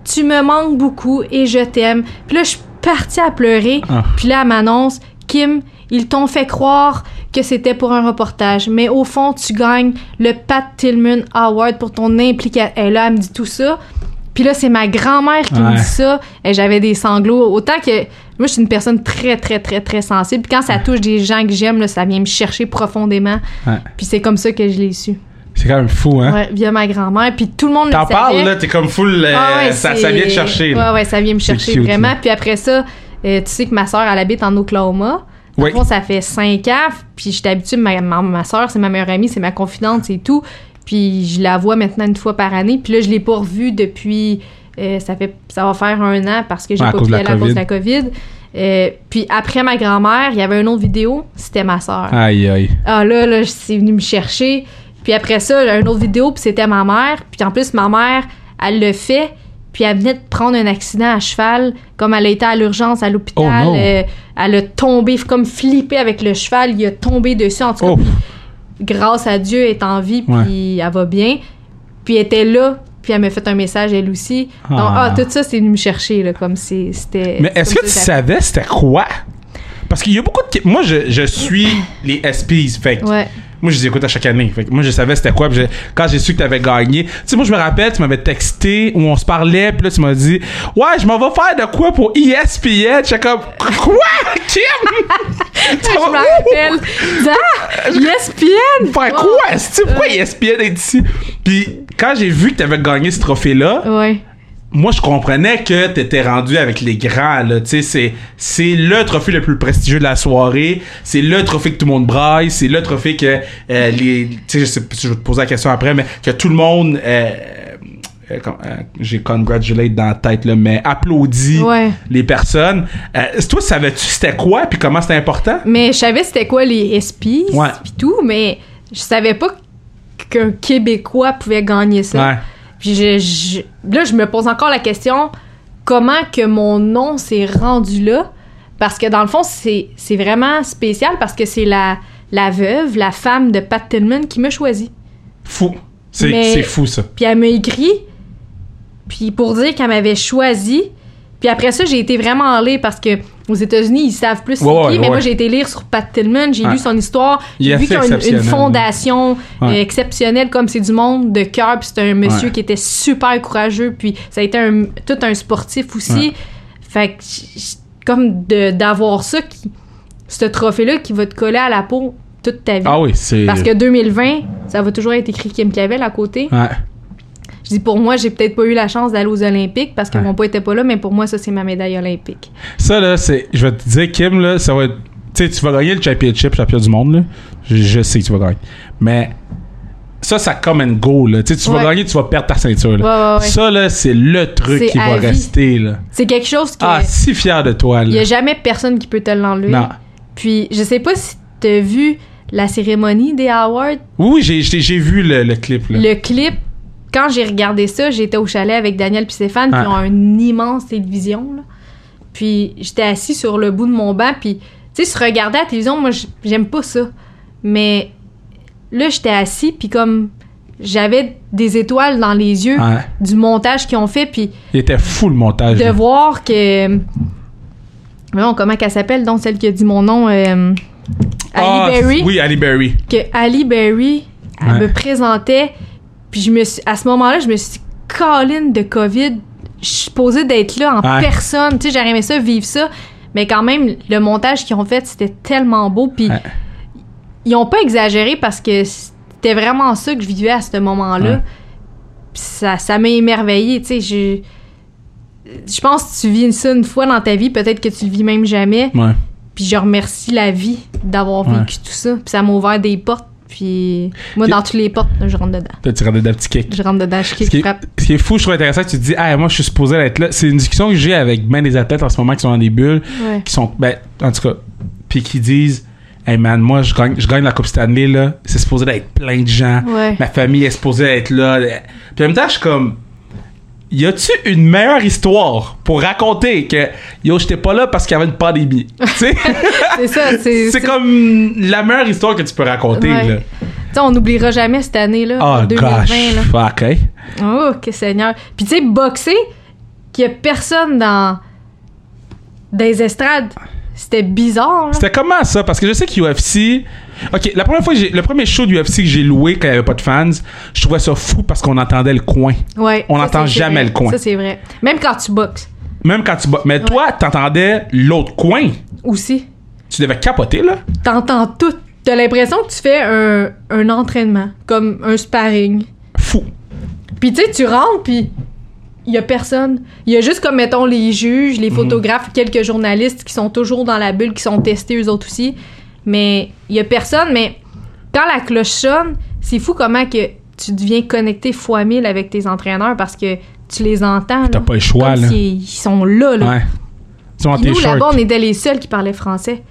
Tu me manques beaucoup et je t'aime. Puis là, je partie à pleurer. Ah. Puis là, elle m'annonce Kim, ils t'ont fait croire que c'était pour un reportage, mais au fond, tu gagnes le Pat Tillman Award pour ton implication. Et là, elle me dit tout ça. Puis là, c'est ma grand-mère qui me dit ça. Et j'avais des sanglots. Autant que moi, je suis une personne très, très, très, très sensible. Puis quand ça touche des gens que j'aime, là, ça vient me chercher profondément. Ouais. Puis c'est comme ça que je l'ai su. C'est quand même fou, hein? Ouais, via ma grand-mère. Puis tout le monde le T'en savait. parles, là, t'es comme full. euh, Ah ouais, ça, vient te chercher. là. Ouais, ouais, ça vient me chercher cute, vraiment. là. Puis après ça, euh, tu sais que ma soeur, elle habite en Oklahoma. Oui. Bon, ça fait cinq ans. Puis j'étais habituée, ma, ma, ma soeur, c'est ma meilleure amie, c'est ma confidente, c'est tout. Puis je la vois maintenant une fois par année. Puis là, je l'ai pas revue depuis. euh, ça, fait, ça va faire un an parce que j'ai pas pu aller à cause de la COVID. COVID. Euh, puis après ma grand-mère, il y avait une autre vidéo, c'était ma soeur. Aïe, aïe. Ah là, là, c'est venu me chercher. Puis après ça, une autre vidéo, puis c'était ma mère. Puis en plus, ma mère, elle le fait. Puis elle venait de prendre un accident à cheval. Comme elle a été à l'urgence à l'hôpital. Oh euh, elle a tombé, comme flippé avec le cheval. Il a tombé dessus. En tout cas, Oh. grâce à Dieu, elle est en vie. Puis elle va bien. Puis elle était là. Puis elle m'a fait un message, elle aussi. Donc, Ah. ah, tout ça, c'est venu me chercher, là, comme si c'était... Mais est-ce que tu savais c'était quoi? Parce qu'il y a beaucoup de. Moi, je, je suis les SPs. Fait Ouais. Moi, je les écoute à chaque année. Fait que moi, je savais c'était quoi. puis quand j'ai su que t'avais gagné. Tu sais, moi, je me rappelle, tu m'avais texté où on se parlait. Puis là, tu m'as dit Ouais, je m'en vais faire de quoi pour E ESPN? J'étais comme Quoi? Kim? [LAUGHS] [LAUGHS] Je me rappelle. Ah, ESPN! Faire quoi? Est-ce que pourquoi ESPN est ici? Puis quand j'ai vu que t'avais gagné ce trophée-là, Ouais. Moi je comprenais que t'étais rendu avec les grands là tu sais c'est c'est le trophée le plus prestigieux de la soirée c'est le trophée que tout le monde braille c'est le trophée que euh, les tu sais je sais je vais te poser la question après mais que tout le monde euh, euh, euh, j'ai congratulate dans la tête là mais applaudit Ouais. les personnes euh, toi savais-tu c'était quoi puis comment c'était important? Mais je savais c'était quoi les SPs pis tout, mais je savais pas qu'un Québécois pouvait gagner ça. ouais Puis je, je- là, je me pose encore la question comment que mon nom s'est rendu là? Parce que dans le fond, c'est vraiment spécial parce que c'est la, la veuve, la femme de Pat Tillman qui m'a choisi. fou c'est fou ça Puis elle m'a écrit, puis pour dire qu'elle m'avait choisi. Puis après ça, j'ai été vraiment en lire parce que aux États-Unis, ils savent plus c'est Ouais, qui, ouais, mais ouais. moi j'ai été lire sur Pat Tillman, j'ai lu son histoire, Il j'ai vu qu'il y a une, une exceptionnel. fondation euh, exceptionnelle comme c'est du monde de cœur, puis c'est un monsieur qui était super courageux, puis ça a été un, tout un sportif aussi. Fait que comme d'avoir ça qui ce trophée là qui va te coller à la peau toute ta vie. ah oui c'est Parce que 2020, ça va toujours être écrit Kim Clavel à côté. ouais Je dis pour moi, j'ai peut-être pas eu la chance d'aller aux Olympiques parce que Ouais. mon poids était pas là, mais pour moi, ça, c'est ma médaille olympique. Ça, là, c'est. Je vais te dire, Kim, là, ça va être. Tu sais, tu vas gagner le championship, champion du monde, là. Je, je sais que tu vas gagner. Mais. Ça, ça come and go, là. Tu sais, tu vas gagner, tu vas perdre ta ceinture, là. Ouais, ouais, ouais. Ça, là, c'est le truc qui va vie. rester, là. C'est quelque chose que Ah, si fier de toi, il y là. a jamais personne qui peut te l'enlever. Non. Puis je sais pas si t'as vu la cérémonie des awards, Oui, j'ai, j'ai vu le, le clip, là. le clip. Quand j'ai regardé ça, j'étais au chalet avec Daniel puis Stéphane, ils ont une immense télévision. Là. Puis j'étais assis sur le bout de mon banc, puis tu sais, se regarder à la télévision, moi j'aime pas ça. Mais là, j'étais assis, puis comme j'avais des étoiles dans les yeux Ouais. du montage qu'ils ont fait, puis Il était fou le montage. de là. voir que. Non, comment qu'elle s'appelle, donc celle qui a dit mon nom euh, Ah, Ali Berry. Oui, Ali Berry. Que Ali Berry, elle Ouais. me présentait, puis je me suis, à ce moment-là, je me suis dit, Colin de COVID, je suis supposée d'être là en Ouais. personne. Tu sais, j'aurais aimé ça, vivre ça. Mais quand même, le montage qu'ils ont fait, c'était tellement beau. Puis Ouais. ils ont pas exagéré parce que c'était vraiment ça que je vivais à ce moment-là. Ouais. Ça, ça m'a émerveillée, tu sais. Je, je pense que tu vis ça une fois dans ta vie, peut-être que tu le vis même jamais. Puis je remercie la vie d'avoir vécu tout ça. Puis ça m'a ouvert des portes. Puis moi, dans toutes les portes, je rentre dedans. Toi, tu rentres des petits kicks. Je rentre dedans, je Ce kick, qui, est, frappe. ce qui est fou, je trouve intéressant, tu te dis, ah, moi, je suis supposé être là. C'est une discussion que j'ai avec bien des athlètes en ce moment qui sont dans des bulles, Ouais. qui sont, ben, en tout cas, puis qui disent, hey man, moi, je gagne, je gagne la Coupe Stanley, là. C'est supposé d'être plein de gens. Ouais. Ma famille est supposée être là. Puis en même temps, je suis comme, y a-tu une meilleure histoire pour raconter que, yo, j'étais pas là parce qu'il y avait une pandémie? [LAUGHS] C'est ça, c'est. c'est comme la meilleure histoire que tu peux raconter, Ouais. là. Tu sais, on n'oubliera jamais cette année-là, Oh, en 2020. gosh. Là. Fuck, hey. Oh, que seigneur. Puis tu sais, boxer, qu'il y a personne dans des estrades, c'était bizarre. C'était comment ça? Parce que je sais qu'UFC. Ok, la première fois. Le premier show d'UFC que j'ai loué quand il n'y avait pas de fans, je trouvais ça fou parce qu'on entendait le coin. Ouais, On n'entend jamais vrai. le coin. Ça, c'est vrai. Même quand tu boxes Même quand tu. bats- Mais toi, t'entendais l'autre coin. aussi. Tu devais capoter, là. T'entends tout. T'as l'impression que tu fais un, un entraînement, comme un sparring. Fou. Puis tu sais, tu rentres, puis il y a personne. Il y a juste comme, mettons, les juges, Mhm. les photographes, quelques journalistes qui sont toujours dans la bulle, qui sont testés eux autres aussi. Mais il y a personne, mais quand la cloche sonne, c'est fou comment que tu deviens connecté fois mille avec tes entraîneurs parce que tu les entends. T'as pas le choix, là. ils sont là, là. Ouais. Ils sont dans Puis tes nous, là-bas, on était les seuls qui parlaient français.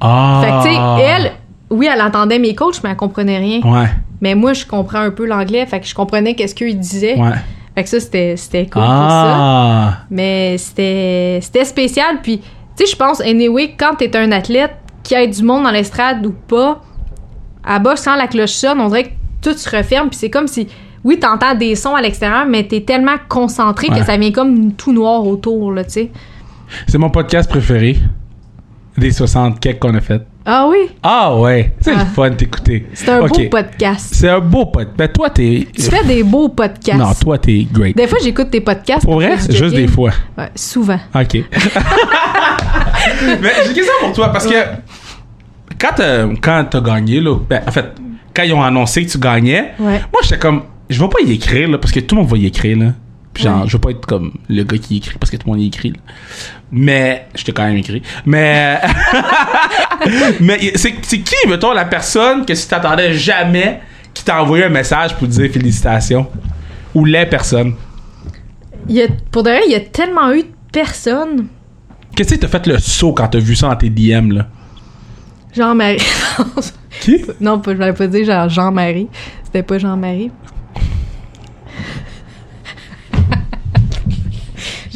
Ah. Fait que, tu sais, elle, oui, elle entendait mes coachs, mais elle comprenait rien. Ouais. Mais moi, je comprends un peu l'anglais, fait que je comprenais qu'est-ce qu'ils disaient. Ouais. Fait que ça, c'était c'était cool pour ça. Ah. Mais c'était c'était spécial. Puis, tu sais, je pense, anyway, quand t'es un athlète, qui aide du monde dans l'estrade ou pas, à bas, quand la cloche sonne, on dirait que tout se referme. Puis c'est comme si, oui, t'entends des sons à l'extérieur, mais t'es tellement concentré Ouais. que ça vient comme tout noir autour, là, tu sais. C'est mon podcast préféré. Des 60 cakes qu'on a fait. Ah oui, Ah ouais. C'est Ah. le fun d'écouter. c'est un beau podcast. C'est un beau podcast. Ben toi, t'es. Tu fais des beaux podcasts. Non, toi, t'es great. Des fois, j'écoute tes podcasts. Pour vrai? Juste des fois. Ouais, souvent. OK. [LAUGHS] Mais j'ai une question pour toi, parce que quand t'as, quand t'as gagné, là, ben, en fait, quand ils ont annoncé que tu gagnais, Ouais. moi, j'étais comme, je vais pas y écrire, là, parce que tout le monde va y écrire, là. Puis genre, Ouais. je veux pas être comme le gars qui écrit parce que tout le monde y écrit, là. Mais, je t'ai quand même écrit. Mais, [LAUGHS] mais c'est, qui, mettons, la personne que si t'attendais jamais qui t'a envoyé un message pour te dire félicitations? Ou les personnes? Il y a, pour de vrai, il y a tellement eu de personnes. Qu'est-ce que t'as fait le saut quand t'as vu ça dans tes DM, là? Jean-Marie. [LAUGHS] Qui? non, je l'avais pas dit genre Jean-Marie. C'était pas Jean-Marie.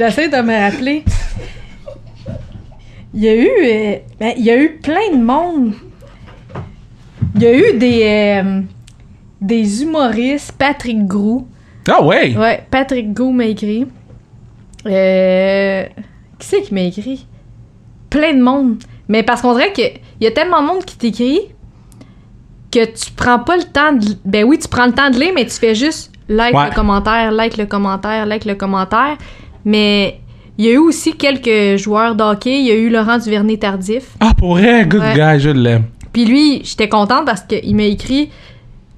J'essaie de me rappeler. Il y a eu. euh, ben, il y a eu plein de monde. Il y a eu des. euh, des humoristes. Patrick Grou. Ah ouais! Ouais, Patrick Gou m'a écrit. Euh, qui c'est qui m'a écrit? Plein de monde. Mais parce qu'on dirait qu'il y a tellement de monde qui t'écrit que tu prends pas le temps de... Ben oui, tu prends le temps de lire, mais tu fais juste like Ouais. le commentaire, like le commentaire, like le commentaire. Mais il y a eu aussi quelques joueurs d'hockey. Il y a eu Laurent Duvernay-Tardif. Ah, pour vrai, good Ouais. guy, je l'aime. Puis lui, j'étais contente parce qu'il m'a écrit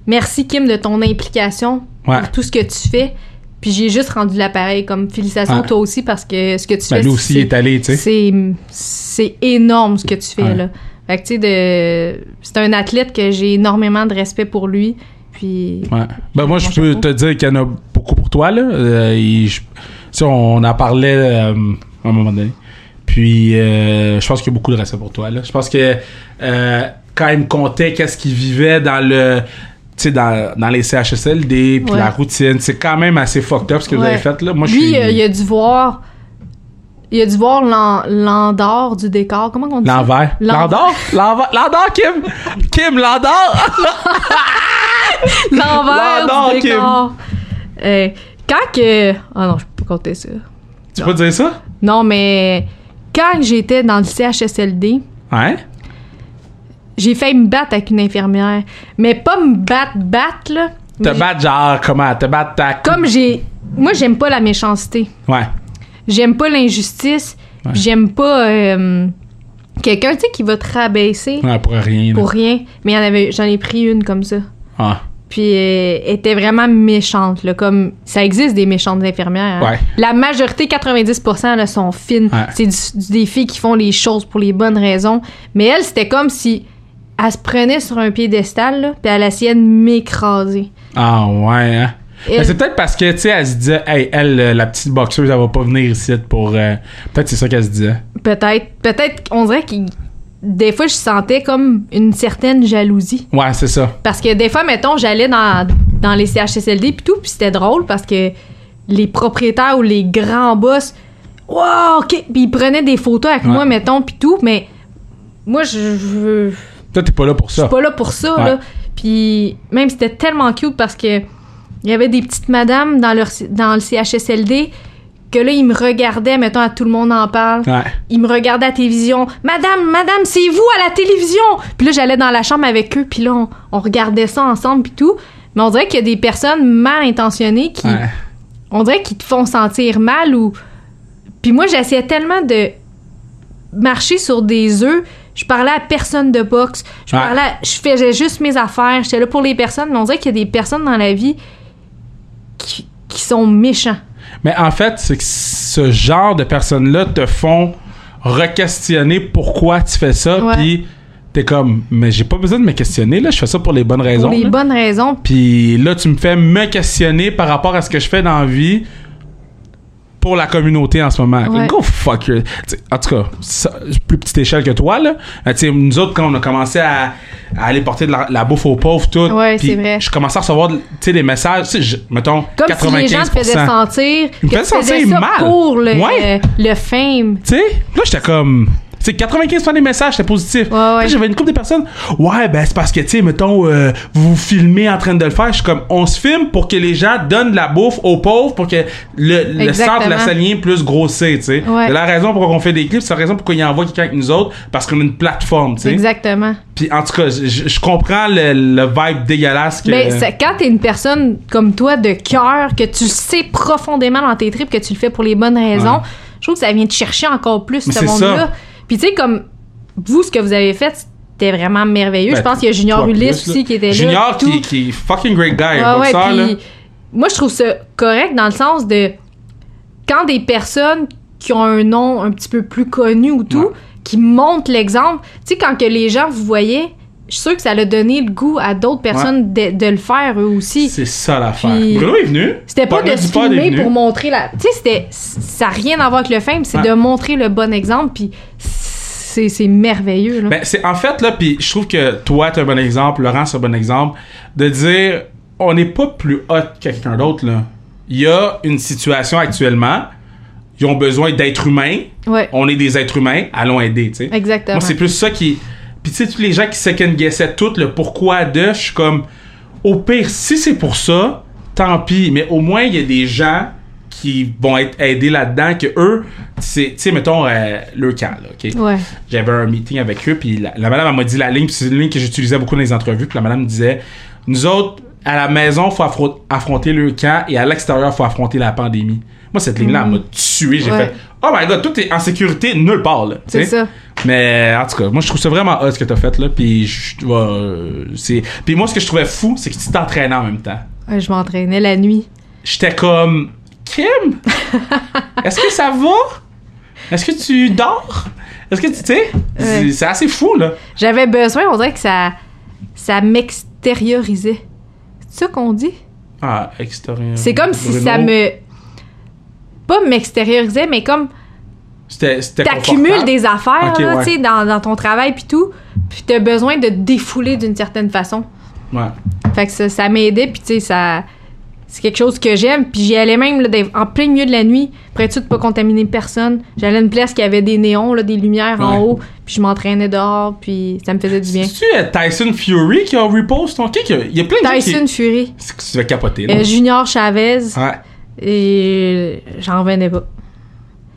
Merci Kim de ton implication Ouais. pour tout ce que tu fais. Puis j'ai juste rendu l'appareil comme félicitations Ouais. toi aussi parce que ce que tu Ben, fais lui aussi, est allé, tu sais. c'est énorme ce que tu fais là. Fait que tu sais de c'est un athlète que j'ai énormément de respect pour lui. Puis Ouais. Ben, moi, je peux te dire qu'il y en a beaucoup pour toi, là. Euh, sais, on en parlait euh, à un moment donné. Puis, euh, je pense qu'il y a beaucoup de respect pour toi, là. Je pense que euh, quand il me contait qu'est-ce qu'il vivait dans le. Tu sais, dans, dans les CHSLD, puis Ouais. la routine, c'est quand même assez fucked up ce que vous avez fait, là. Moi, je lui suis. il a dû voir il a dû voir l'en- l'endort du décor. Comment on dit? L'envers. L'envers. L'endort, Kim? Kim, l'endort? [LAUGHS] L'envers du Kim. décor. Euh, quand que... Ah non, je peux pas compter ça. Tu peux dire ça? Non, mais quand j'étais dans le CHSLD, Ouais. j'ai failli me battre avec une infirmière. Mais pas me battre, battre, là. Te battre genre comment? Te battre ta... Comme j'ai... Moi, j'aime pas la méchanceté. Ouais. J'aime pas l'injustice. Ouais. J'aime pas euh, quelqu'un, tu sais, qui va te rabaisser Ouais, pour rien. là. pour rien. Mais j'en ai pris une comme ça. Ah. Puis euh, elle était vraiment méchante, là, comme ça existe des méchantes infirmières. hein. Ouais. La majorité, 90%, là, sont fines. Ouais. C'est des filles qui font les choses pour les bonnes raisons. Mais elle, c'était comme si elle se prenait sur un piédestal, là, puis elle essayait de m'écraser. Ah ouais, hein? Elle- c'est peut-être parce que, tu sais, elle se disait, hey, elle, euh, la petite boxeuse, elle va pas venir ici pour. euh, Peut-être c'est ça qu'elle se disait. Peut-être, peut-être, on dirait que des fois, je sentais comme une certaine jalousie. Ouais, c'est ça. Parce que des fois, mettons, j'allais dans, dans les CHSLD puis tout, puis c'était drôle parce que les propriétaires ou les grands boss, wow, ok, puis ils prenaient des photos avec Ouais. moi, mettons, puis tout, mais moi, je, je, je Toi, t'es pas là pour suis ça. pas là pour ça, Ouais. là. Puis même, c'était tellement cute parce que il y avait des petites madames dans, leur, dans le CHSLD que là, ils me regardaient, mettons, à tout le monde en parle. Ouais. Ils me regardaient à la télévision. Madame, madame, c'est vous à la télévision! Puis là, j'allais dans la chambre avec eux, puis là, on, on regardait ça ensemble, puis tout. Mais on dirait qu'il y a des personnes mal intentionnées qui, Ouais. on dirait qu'ils te font sentir mal ou. Puis moi, j'essayais tellement de marcher sur des œufs. Je parlais à personne de boxe. Je Ouais. parlais, à- je faisais juste mes affaires. J'étais là pour les personnes. Mais on dirait qu'il y a des personnes dans la vie qui, qui sont méchants. Mais en fait, c'est que ce genre de personnes-là te font re-questionner pourquoi tu fais ça, puis t'es comme, mais j'ai pas besoin de me questionner, là, je fais ça pour les bonnes raisons. pour les là. bonnes raisons. Puis là, tu me fais me questionner par rapport à ce que je fais dans la vie pour la communauté en ce moment. Ouais. Go fuck sais, En tout cas, ça, plus petite échelle que toi, là. Euh, tu sais, nous autres, quand on a commencé à, à aller porter de la, la bouffe aux pauvres, tout. Ouais, c'est vrai. Je commençais à recevoir, des messages, je- mettons, Comme 95%. si les gens te faisaient sentir Ils me que faisaient sentir mal. pour le, Ouais. le fame. Tu sais, là, j'étais comme. Tu sais, 95% des messages, c'était positif. Ouais, ouais. Puis J'avais une couple de personnes. Ouais, ben, c'est parce que, tu sais, mettons, euh, vous vous filmez en train de le faire. Je suis comme, on se filme pour que les gens donnent de la bouffe aux pauvres pour que le, le centre de la saline plus grossir, tu sais. Ouais. C'est la raison pourquoi on fait des clips, c'est la raison pourquoi ils envoient quelqu'un avec nous autres, parce qu'on a une plateforme, tu sais. Exactement. Puis en tout cas, je, comprends le, le vibe dégueulasse que. Mais c'est- quand t'es une personne comme toi de cœur, que tu sais profondément dans tes tripes que tu le fais pour les bonnes raisons, je trouve que ça vient te chercher encore plus Mais ce c'est monde-là. Ça. Puis tu sais, comme vous, ce que vous avez fait, c'était vraiment merveilleux. Ben, je pense qu'il y a Junior Ulysse plus, là. aussi qui était là. Junior qui, est fucking great guy, Ouais, ouais, boxeur, là. moi, je trouve ça correct dans le sens de quand des personnes qui ont un nom un petit peu plus connu ou tout, Ouais. qui montrent l'exemple, tu sais, quand que les gens vous voyaient, je suis sûre que ça a donné le goût à d'autres personnes de, de le faire eux aussi. C'est ça l'affaire. Bruno est venu. C'était pas de se filmer pour montrer la. Tu sais, c'était. Ça n'a rien à voir avec le fame, c'est Ouais. de montrer le bon exemple, puis c'est c'est merveilleux, là. Ben, c'est en fait là, puis je trouve que toi, t'es un bon exemple, Laurent, c'est un bon exemple, de dire on n'est pas plus hot que quelqu'un d'autre là. Il y a une situation actuellement, ils ont besoin d'êtres humains, ouais, on est des êtres humains, allons aider, tu sais. exactement. Moi, c'est plus ça qui. Puis tu sais, tous les gens qui second guessaient tout le pourquoi de, je suis comme, au pire, si c'est pour ça, tant pis. Mais au moins, il y a des gens qui vont être aidés là-dedans, que eux, c'est, tu sais, mettons, euh, le camp, là, OK? Ouais. J'avais un meeting avec eux, puis la, la madame, elle m'a dit la ligne, puis c'est une ligne que j'utilisais beaucoup dans les entrevues, puis la madame me disait, nous autres, à la maison, faut affro- affronter le camp, et à l'extérieur, faut affronter la pandémie. Moi, cette ligne-là, elle m'a tué. J'ai Ouais. fait, oh my god, tout est en sécurité nulle part, là. C'est ça. Mais en tout cas, moi je trouve ça vraiment hot ce que t'as fait là. Puis je euh, c'est. Puis moi ce que je trouvais fou, c'est que tu t'entraînais en même temps. Ouais, je m'entraînais la nuit. J'étais comme Kim, [LAUGHS] est-ce que ça va? Est-ce que tu dors? Est-ce que tu sais c'est- Ouais. C'est assez fou là. J'avais besoin, on dirait que ça, ça m'extériorisait. C'est ça qu'on dit? Ah extérieur. C'est comme si Bruno, ça me. Pas m'extériorisait, mais comme t'accumules des affaires, là, ouais. tu dans, dans ton travail puis tout, puis t'as besoin de te défouler d'une certaine façon. Ouais. Fait que ça, ça m'aidait, puis tu sais, ça, c'est quelque chose que j'aime. Puis j'y allais même là, en plein milieu de la nuit, être sûr de pas contaminer personne. J'allais à une place qui avait des néons, là, des lumières en haut, puis je m'entraînais dehors, puis ça me faisait du bien. C'est-tu euh, Tyson Fury qui a repost ton kick? Il y a plein de gens Tyson qui... Fury, C'est que tu vas capoter, là. euh, Junior Chavez, Ouais. Et j'en revenais pas.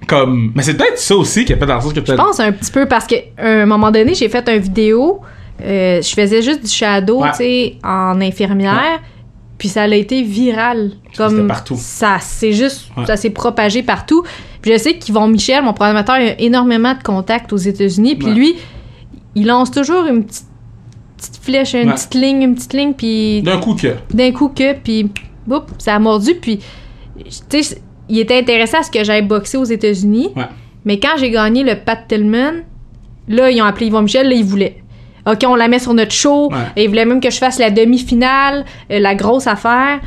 Comme... Mais c'est peut-être ça aussi qui a fait dans le sens que Je pense un petit peu parce qu'à un moment donné, j'ai fait une vidéo. euh, je faisais juste du shadow, Ouais. tu sais, en infirmière. Puis ça a été viral. Comme partout. ça, c'est juste, Ouais. ça s'est propagé partout. Puis je sais qu'Yvon Michel, mon programmateur, a énormément de contacts aux États-Unis. Puis lui, il lance toujours une petite, petite flèche, une petite ligne, une petite ligne. Puis D'un coup que... d'un coup que, puis boum, ça a mordu. Puis, tu sais, il était intéressé à ce que j'aille boxer aux États-Unis. Ouais. Mais quand j'ai gagné le Pat Tillman, là, ils ont appelé Yvon Michel, là, ils voulaient. OK, on la met sur notre show. Ouais. Et ils voulaient même que je fasse la demi-finale, euh, la grosse affaire.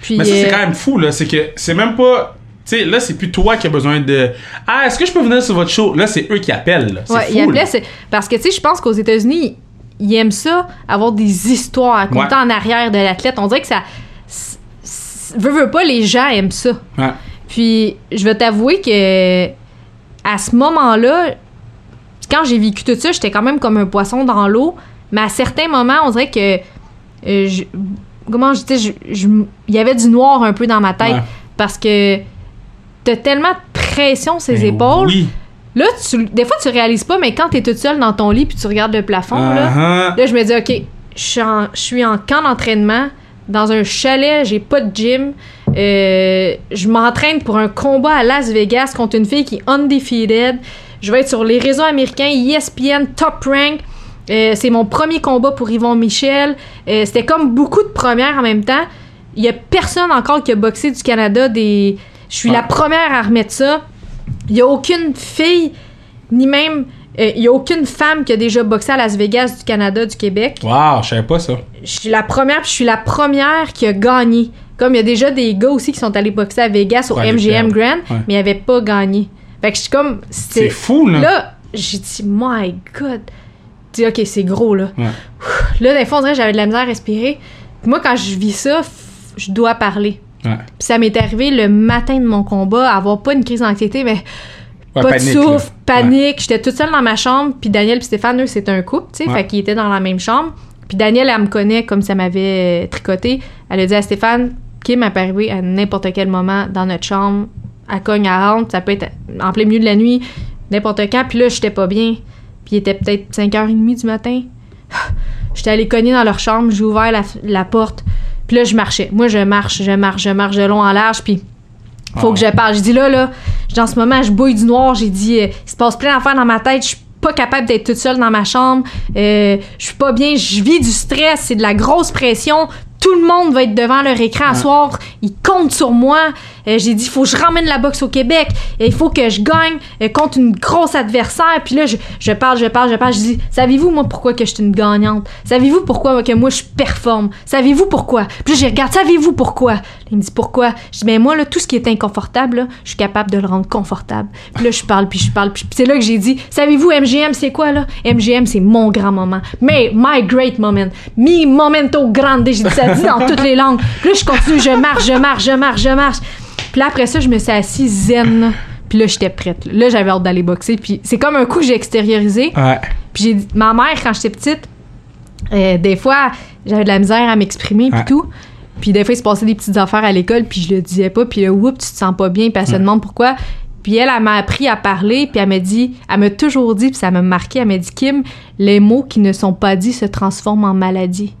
Puis, Mais ça, c'est euh, quand même fou, là. C'est que c'est même pas. Tu sais, là, c'est plus toi qui as besoin de. Ah, est-ce que je peux venir sur votre show? Là, c'est eux qui appellent. là. C'est ouais, fou. ils appelaient, là. c'est- parce que, tu sais, je pense qu'aux États-Unis, ils aiment ça, avoir des histoires à compter Ouais. en arrière de l'athlète. On dirait que ça. Veux, veux pas, les gens aiment ça. Ouais. Puis, je vais t'avouer que à ce moment-là, quand j'ai vécu tout ça, j'étais quand même comme un poisson dans l'eau. Mais à certains moments, on dirait que. euh, je- comment je dis Il y avait du noir un peu dans ma tête. Ouais. Parce que t'as tellement de pression sur ses Ben épaules. Oui. Là, tu, des fois, tu réalises pas, mais quand t'es toute seule dans ton lit puis tu regardes le plafond, là, Uh-huh. Là, je me dis, OK, je suis en, je suis en camp d'entraînement, dans un chalet, j'ai pas de gym. Euh, je m'entraîne pour un combat à Las Vegas contre une fille qui est undefeated. Je vais être sur les réseaux américains, ESPN, Top Rank. Euh, c'est mon premier combat pour Yvon Michel. Euh, C'était comme beaucoup de premières en même temps. Il y a personne encore qui a boxé du Canada. Des... Je suis la Ouais. première à remettre ça. Il y a aucune fille, ni même... euh, Il y a aucune femme qui a déjà boxé à Las Vegas du Canada, du Québec. Wow, je savais pas ça. Je suis la première, puis je suis la première qui a gagné. Comme il y a déjà des gars aussi qui sont allés boxer à Vegas au Ouais, MGM. Grand, Ouais. mais ils n'avaient pas gagné. Fait que je suis comme. C'est fou, là. Là, j'ai dit, my God. Dis, OK, c'est gros, là. Ouais. Là, des fois, on dirait que j'avais de la misère à respirer. Puis moi, quand je vis ça, je dois parler. Puis ça m'est arrivé le matin de mon combat, avoir pas une crise d'anxiété, mais Ouais, pas panique, de là. souffle, panique. J'étais toute seule dans ma chambre, puis Daniel puis Stéphane, eux, c'était un couple, tu sais, fait qu'ils étaient dans la même chambre. Puis Daniel, elle me connaît comme ça m'avait euh, tricoté. Elle a dit à Stéphane, Kim peut arriver à n'importe quel moment dans notre chambre, elle cogne, elle rentre, ça peut être en plein milieu de la nuit, n'importe quand. Puis là, j'étais pas bien. Puis il était peut-être 5h30 du matin. [SIGHS] J'étais allée cogner dans leur chambre, j'ai ouvert la, la porte. Puis là, je marchais. Moi, je marche, je marche, je marche de long en large, puis faut Ah. que je parle. Je dis là, là, je dis, en ce moment, je bouille du noir. J'ai dit, euh, il se passe plein d'affaires dans ma tête. Je suis pas capable d'être toute seule dans ma chambre. Euh, je suis pas bien. Je vis du stress. C'est de la grosse pression. Tout le monde va être devant leur écran à soir. Ils comptent sur moi. Euh, j'ai dit, il faut que je ramène la boxe au Québec. Et il faut que je gagne euh, contre une grosse adversaire. Puis là, je, je parle, je parle, je parle. Je dis, savez-vous, moi, pourquoi que je suis une gagnante? Savez-vous pourquoi que moi, je performe? Savez-vous pourquoi? Puis là, je regarde, savez-vous pourquoi? Il me dit, pourquoi? Je dis, ben moi, là, tout ce qui est inconfortable, là, je suis capable de le rendre confortable. Puis là, je parle, puis je parle. Puis c'est là que j'ai dit, savez-vous, MGM, c'est quoi, là? MGM, c'est mon grand moment. Mais, my great moment. Mi momento grande. J'ai dit ça dit dans toutes les langues. Puis là, je continue, je marche, je marche, je marche, je marche. Puis là, après ça, je me suis assise zen. Puis là, j'étais prête. Là, Là, j'avais hâte d'aller boxer. Puis c'est comme un coup que j'ai extériorisé. Ouais. Puis j'ai dit, ma mère, quand j'étais petite, euh, des fois, j'avais de la misère à m'exprimer puis Ouais. tout. Puis des fois, il se passait des petites affaires à l'école, puis je le disais pas. Puis là, oups, tu te sens pas bien, puis elle se demande pourquoi. Puis elle, elle m'a appris à parler, puis elle m'a dit, elle m'a toujours dit, puis ça m'a marqué, elle m'a dit, Kim, les mots qui ne sont pas dits se transforment en maladie.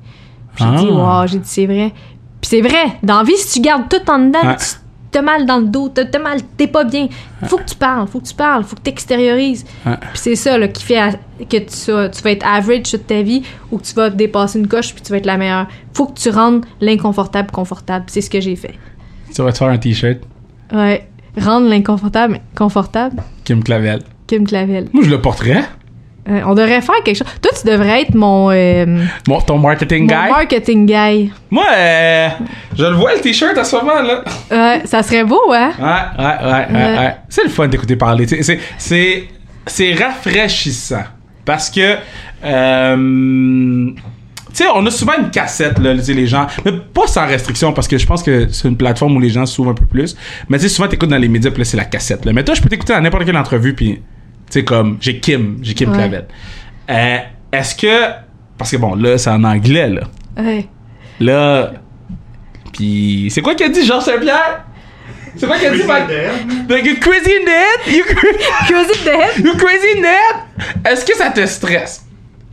J'ai Ah. dit, wow, j'ai dit, c'est vrai. Puis c'est vrai, dans la vie, si tu gardes tout en dedans, Ouais. tu t'as mal dans le dos, t'as mal, t'es pas bien. Faut que tu parles, faut que tu parles, faut que tu extériorises. Ouais. Puis c'est ça là, qui fait à- que tu, sois- tu vas être average toute ta vie ou que tu vas dépasser une coche puis tu vas être la meilleure. Faut que tu rendes l'inconfortable confortable. C'est ce que j'ai fait. Tu vas te faire un t-shirt. Ouais. Rendre l'inconfortable confortable. Kim Clavel. Kim Clavel. Moi, je le porterais. Euh, on devrait faire quelque chose. Toi, tu devrais être mon, euh, Bon, ton marketing mon guy? marketing guy. Moi, euh, je le vois le t-shirt à ce moment, là. Ouais, ça serait beau, hein? Ouais, ouais, ouais, ouais, Ouais. C'est le fun d'écouter parler. C'est, c'est, c'est rafraîchissant. Parce que, euh, Tu sais, on a souvent une cassette, là, les gens. Mais pas sans restriction, parce que je pense que c'est une plateforme où les gens s'ouvrent un peu plus. Mais tu sais, souvent, t'écoutes dans les médias, puis là, c'est la cassette, là. Mais toi, je peux t'écouter dans n'importe quelle entrevue, puis, sais, comme, j'ai Kim, j'ai Kim Ouais. Clavel. Euh, Est-ce que. Parce que bon, là, c'est en anglais, là. Ouais. Là. Puis, c'est quoi qu'il a dit, Georges Saint-Pierre? C'est quoi qu'il a dit, Mike? Like, you crazy net? You cra- [LAUGHS] Crazy Dead. You crazy net? Est-ce que ça te stresse?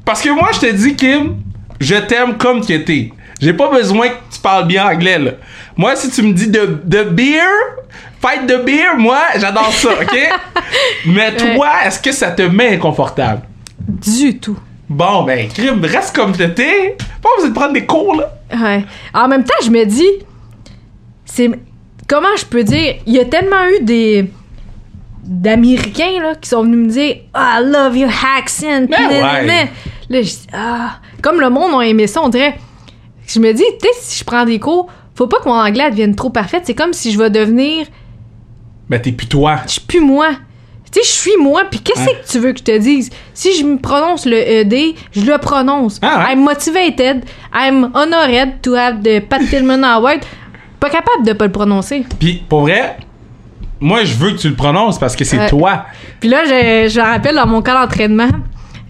Parce que moi, je te dis, Kim, je t'aime comme tu étais. J'ai pas besoin que tu parles bien anglais, là. Moi, si tu me dis de, de beer, fight de beer, moi, j'adore ça, OK? [LAUGHS] Mais toi, est-ce que ça te met inconfortable? Du tout. Bon, ben, Kim, reste comme t'étais. Pas besoin de prendre des cours, là. Ouais. En même temps, je me dis, c'est comment je peux dire, il y a tellement eu des d'Américains là qui sont venus me dire Ah, I love your accent. Nan, ouais. Là, je dis ah, comme le monde a aimé ça, on dirait. Je me dis, peut-être si je prends des cours, faut pas que mon anglais devienne trop parfait. C'est comme si je vais devenir, Ben, t'es plus toi. je suis plus moi. Tu sais, je suis moi, puis qu'est-ce que tu veux que je te dise? Si je me prononce le ED, je le prononce. Ah ouais. I'm motivated, I'm honored to have the Pat Tillman Award. Pas capable de pas le prononcer. Puis, pour vrai, moi, je veux que tu le prononces parce que c'est Ouais. toi. Puis là, je, je rappelle dans mon cas d'entraînement,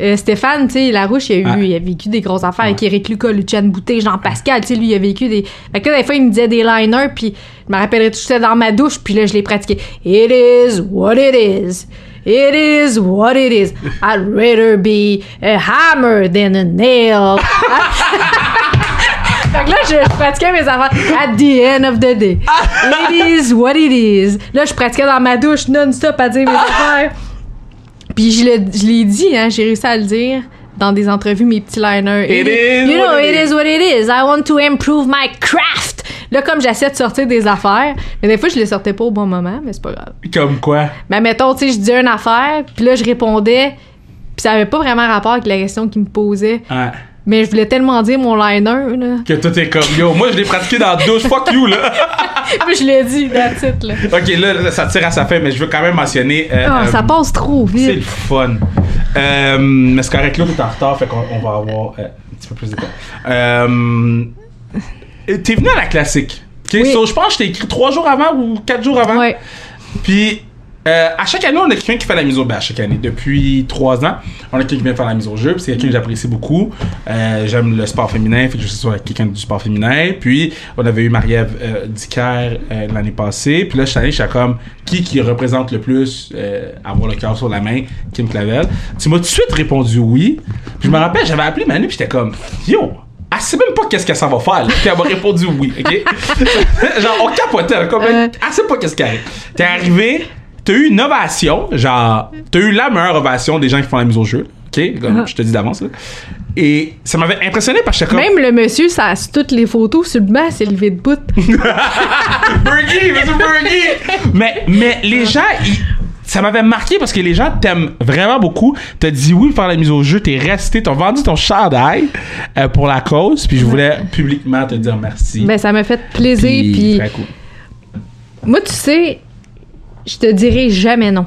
euh, Stéphane, tu sais, Larouche, il a, eu, Ouais. il a vécu des grosses affaires avec Eric Lucas, Luciane Boutet, Jean-Pascal, tu sais, lui, il a vécu des... Fait que là, des fois, il me disait des liners, puis je me rappellerai tout ça dans ma douche, puis là, je l'ai pratiqué. It is what it is. It is what it is. I'd rather be a hammer than a nail. [LAUGHS] Fait que là, je, je pratiquais mes affaires. At the end of the day. [LAUGHS] It is what it is. Là, je pratiquais dans ma douche non-stop à dire mes affaires. Puis je l'ai dit, hein, j'ai réussi à le dire dans des entrevues, mes petits liners. It is you know, it is. is what it is. I want to improve my craft. Là, comme j'essaie de sortir des affaires, mais des fois, je les sortais pas au bon moment, mais c'est pas grave. Comme quoi? Mais mettons, tu sais, je disais une affaire, puis là, je répondais, puis ça avait pas vraiment rapport avec la question qu'il me posait. Ouais. Mais je voulais tellement dire mon liner, là. Que toi, t'es comme, yo, moi, je l'ai pratiqué dans la douche, fuck you, là. [LAUGHS] Puis je l'ai dit, that's it, là. ok, là, ça tire à sa fin, mais je veux quand même mentionner. euh, Ah, euh, ça passe trop C'est le vite. fun. Euh, mais c'est correct, là, t'es en retard, fait qu'on on va avoir euh, un petit peu plus de temps. Euh, T'es venu à la classique. ok? Oui. So, je pense que je t'ai écrit trois jours avant ou quatre jours avant. Ouais. Puis, euh, à chaque année, on a quelqu'un qui fait la mise au ben, à chaque année. Depuis trois ans, on a quelqu'un qui vient faire la mise au jeu. C'est quelqu'un que j'apprécie beaucoup. Euh, J'aime le sport féminin, fait que je suis sur quelqu'un du sport féminin. Puis, on avait eu Marie-Ève euh, Dicker euh, l'année passée. Puis là, cette année, j'étais comme qui qui représente le plus avoir le cœur sur la main, Kim Clavel? Tu m'as tout de suite répondu oui. Puis je me rappelle, j'avais appelé Manu, puis j'étais comme yo. Elle sait même pas qu'est-ce que ça va faire. là. Puis elle m'a répondu oui, ok? [LAUGHS] genre, on capotait, comme, Euh. elle sait pas qu'est-ce qui arrive. T'es arrivé, t'as eu une ovation, genre, t'as eu la meilleure ovation des gens qui font la mise au jeu, ok? Comme Ah. je te dis d'avance, là. Et ça m'avait impressionné parce que j'étais comme. Même le monsieur, ça, sur toutes les photos, sur le banc, c'est levé de bout. [LAUGHS] Monsieur mais, mais les gens, ils- ça m'avait marqué parce que les gens t'aiment vraiment beaucoup. T'as dit oui pour faire la mise au jeu, t'es resté, t'as vendu ton chandail euh, pour la cause, puis je voulais publiquement te dire merci. Ben, ça m'a fait plaisir, Puis, puis... très cool. Moi, tu sais, je te dirai jamais non.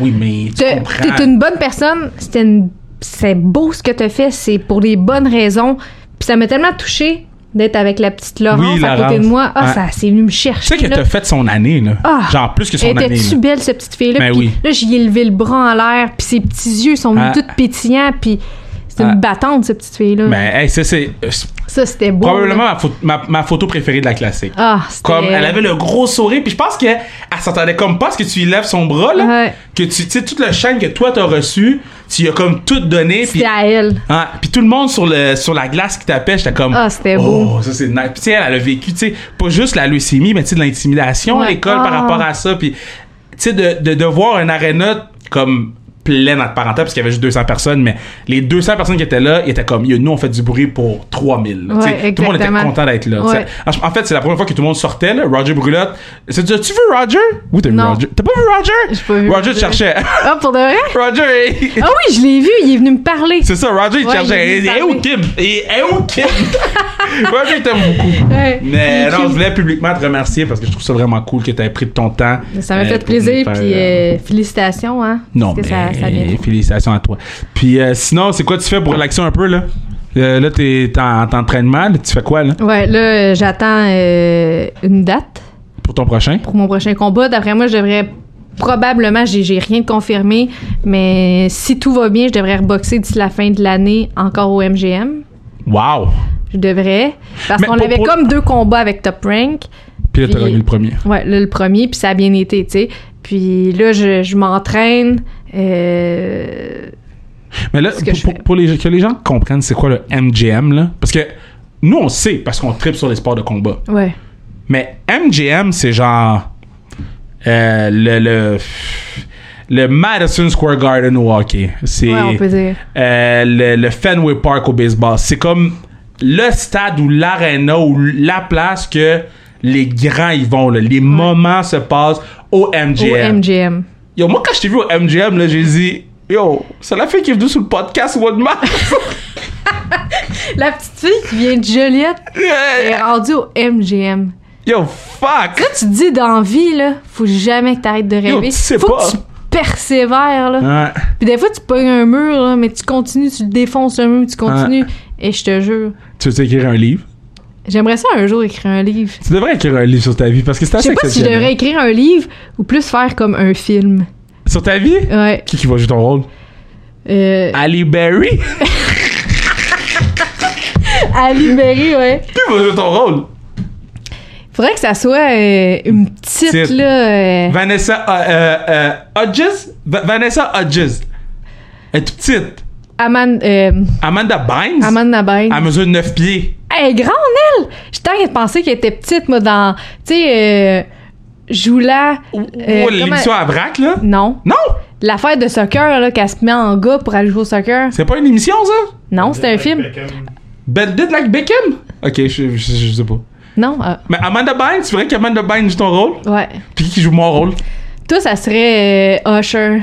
Oui, mais tu T'es comprends. t'es une bonne personne, c'était une- c'est beau ce que t'as fait, c'est pour les bonnes raisons. Puis ça m'a tellement touché d'être avec la petite Laurence Oui, à côté Laurence. de moi. Ah, Ouais. ça, c'est venu me Tu chercher. sais que là. t'as fait son année, là. Ah. Genre plus que son Elle année. était-tu là. belle, cette petite fille-là? Ben oui. Là, j'y ai levé le bras en l'air, puis ses petits yeux sont Ah. tout pétillants, puis c'est une Ah. battante, cette petite fille-là. Ben, hey, ça, c'est euh, c'est ça, c'était beau. probablement ma, photo- ma, ma photo préférée de la classique. Ah, c'était... Comme elle avait le gros sourire, puis je pense qu'elle elle s'entendait comme pas parce que tu lui lèves son bras, là. Ouais. Que tu sais, toute la chaîne que toi t'as reçue, tu lui as comme tout donné, C'était à elle. Puis tout le monde sur, le, sur la glace qui tapait, j'étais comme. Ah, c'était Oh, beau. ça c'est nice. Puis tu sais, elle, elle a vécu, tu sais, pas juste la leucémie, mais tu sais, de l'intimidation à l'école par Ah. rapport à ça. Puis, tu sais, de, de, de voir un aréna comme plein entre parenthèses, parce qu'il y avait juste 200 personnes, mais les 200 personnes qui étaient là, ils étaient comme, nous, on fait du bruit pour 3000. là. Tu sais, Ouais, tout le monde était content d'être là. Ouais. En fait, c'est la première fois que tout le monde sortait, là. Roger Brulotte. C'est- Tu vu Roger? Oui, t'as vu. Roger? T'as pas vu Roger? J'ai pas vu Roger te cherchait. Ah, pour de vrai? [LAUGHS] Roger, il- Ah oui, je l'ai vu, il est venu me parler. c'est ça, Roger, il Ouais, cherchait. il est où parlé. Kim? Et et où Kim? [LAUGHS] Roger t'aime beaucoup. Mais Il est non, je voulais publiquement te remercier parce que je trouve ça vraiment cool que tu aies pris de ton temps. Ça m'a euh, fait pour plaisir, puis euh, euh, félicitations, hein. Non, mais félicitations à toi. Puis euh, sinon, c'est quoi tu fais pour relaxer un peu, là? Euh, là, t'es en entraînement. Tu fais quoi, là, Ouais, là, j'attends euh, une date pour ton prochain? pour mon prochain combat. D'après moi, je devrais probablement, j'ai rien de confirmé, mais si tout va bien, je devrais reboxer d'ici la fin de l'année encore au MGM. Wow! Je devrais. Parce qu'on avait pour- comme deux combats avec Top Rank. Puis là, t'as gagné le premier. Ouais, là, le premier, puis ça a bien été, tu sais. Puis là, je, je m'entraîne. Euh, Mais là, pour les, que les gens comprennent c'est quoi le MGM, là? Parce que nous, on sait parce qu'on tripe sur les sports de combat. ouais. Mais MGM, c'est genre. euh, le, le. Le Madison Square Garden au hockey. C'est. Ouais, on peut dire. euh, le, le Fenway Park au baseball. C'est comme le stade ou l'arena ou la place que les grands y vont. là. Les moments se passent au MGM. Au MGM. Yo, moi, quand je t'ai vu au MGM, là, j'ai dit, yo, c'est la fille qui est venue sur le podcast mars. [LAUGHS] La petite fille qui vient de Joliette est rendue au MGM. yo, fuck. Là, tu te dis dans vie, là, faut jamais que t'arrêtes de rêver. tu sais faut pas. que tu persévères, là. Ouais. Puis des fois, tu pognes un mur, là, mais tu continues, tu défonces un mur, tu continues. Et je te jure, Tu veux écrire un livre? J'aimerais ça un jour écrire un livre. Tu devrais écrire un livre sur ta vie parce que c'est Je assez sais pas si je devrais écrire un livre ou plus faire comme un film. Sur ta vie? Ouais. Qui qui va jouer ton rôle? Euh, Ali Berry? [LAUGHS] à libérer, ouais. Qui va jouer ton rôle? Faudrait que ça soit euh, une petite, Petite. là. euh, Vanessa euh, Hodges? Va- Vanessa Hodges. Elle est toute petite. Aman- euh, Amanda Bynes? Amanda Bynes. Elle mesure 9 pieds. Elle est grande, elle! J'étais en train de penser qu'elle était petite, moi, dans. Tu sais, euh, Joula. Ou Euh, l'émission à vrac, là? Non. Non! L'affaire de soccer, là, qu'elle se met en gars pour aller jouer au soccer. C'est pas une émission, ça? Non, c'était un film. Ben, Did Like Beckham? Ok, je, je, je sais pas. Non? ah, Mais Amanda Bynes, c'est vrai qu'Amanda Bynes joue ton rôle? ouais. Puis qui joue mon rôle? Toi, ça serait euh, Usher.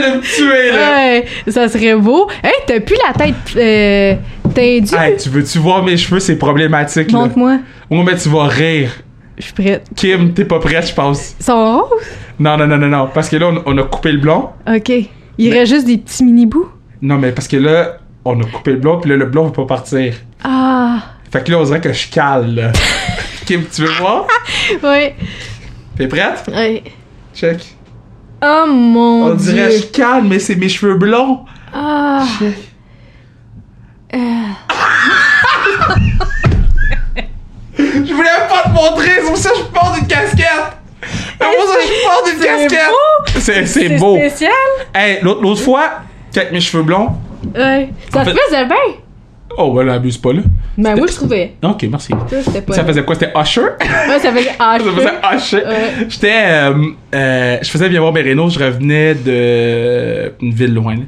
De me tuer, là! Ouais, ça serait beau. Hey, t'as plus la tête euh, tendue? Hey, tu veux-tu voir mes cheveux? C'est problématique, là. Montre-moi. Oh, mais tu vas rire. Je suis prête. Kim, t'es pas prête, je pense. Ils sont roses? Non, non, non, non, non. Parce que là, on, on a coupé le blond. OK. Il reste juste des petits mini-bouts? Non, mais parce que là, on a coupé le blond, puis là, le blond veut pas partir. Ah. Fait que là, on dirait que je cale, là. [LAUGHS] Kim, tu veux voir? Ouais. T'es prête? Ouais. Check. Oh mon On dirait dieu. je cale, mais c'est mes cheveux blonds. Ah. Check. [LAUGHS] Je voulais pas te montrer, c'est pour ça que je porte une casquette. C'est pour ça que je porte une casquette. beau. C'est c'est C'est beau. spécial. Hey, l'autre fois, avec mes cheveux blonds. Ouais. Ça te fait- faisait bien. Oh, ben abuse pas là. Ben, moi, je trouvais. Ok, merci. Ça, c'était pas. Ça faisait quoi? C'était Usher? [LAUGHS] Ouais, ça faisait ah, Ça faisait Usher. Ouais. J'étais. euh, euh, je faisais bien voir mes rénaux, je revenais de. une ville loin. là.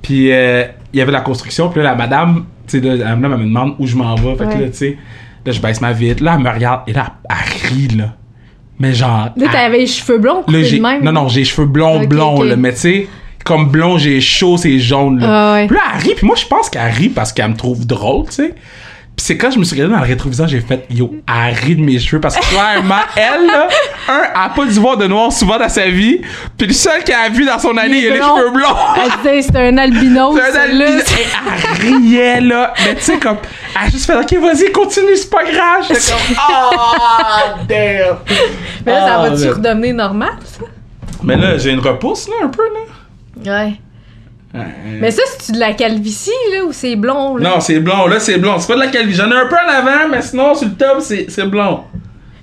Puis euh, il y avait la construction, puis là, la madame, tu sais, la madame, elle me demande où je m'en vais. Fait que Ouais. là, tu sais, là, je baisse ma vitre. Là, elle me regarde, et là, elle rit, là. Mais genre. Là, t'avais les cheveux blonds Là, j'ai. même. Non, non, j'ai les cheveux blonds, blonds, ok. là. Mais tu sais, comme blond, j'ai chaud, c'est jaune, là. Ah ouais. Puis là, elle rit, puis moi, je pense qu'elle rit parce qu'elle me trouve drôle, tu sais. Puis c'est quand je me suis regardé dans le rétroviseur, j'ai fait, yo, elle rit de mes cheveux parce que clairement, [LAUGHS] elle, là, un, elle a pas dû voir de noir souvent dans sa vie. Puis le seul qu'elle a vu dans son année, Il a les cheveux blonds. Elle disait, c'est un albinos. C'est un albino. Et elle riait, là. Mais tu sais, comme, elle a juste fait, ok, vas-y, continue, c'est pas grave. J'étais comme, [LAUGHS] ah, damn. Mais là, ça Ah, va-tu mais- redevenir normal, ça? Mais là, j'ai une repousse, là, un peu, là. Ouais. Mais ça, c'est-tu de la calvitie, là, ou c'est blond, là? Non, c'est blond. Là, c'est blond. C'est pas de la calvitie. J'en ai un peu en avant, mais sinon, sur le top, c'est c'est blond.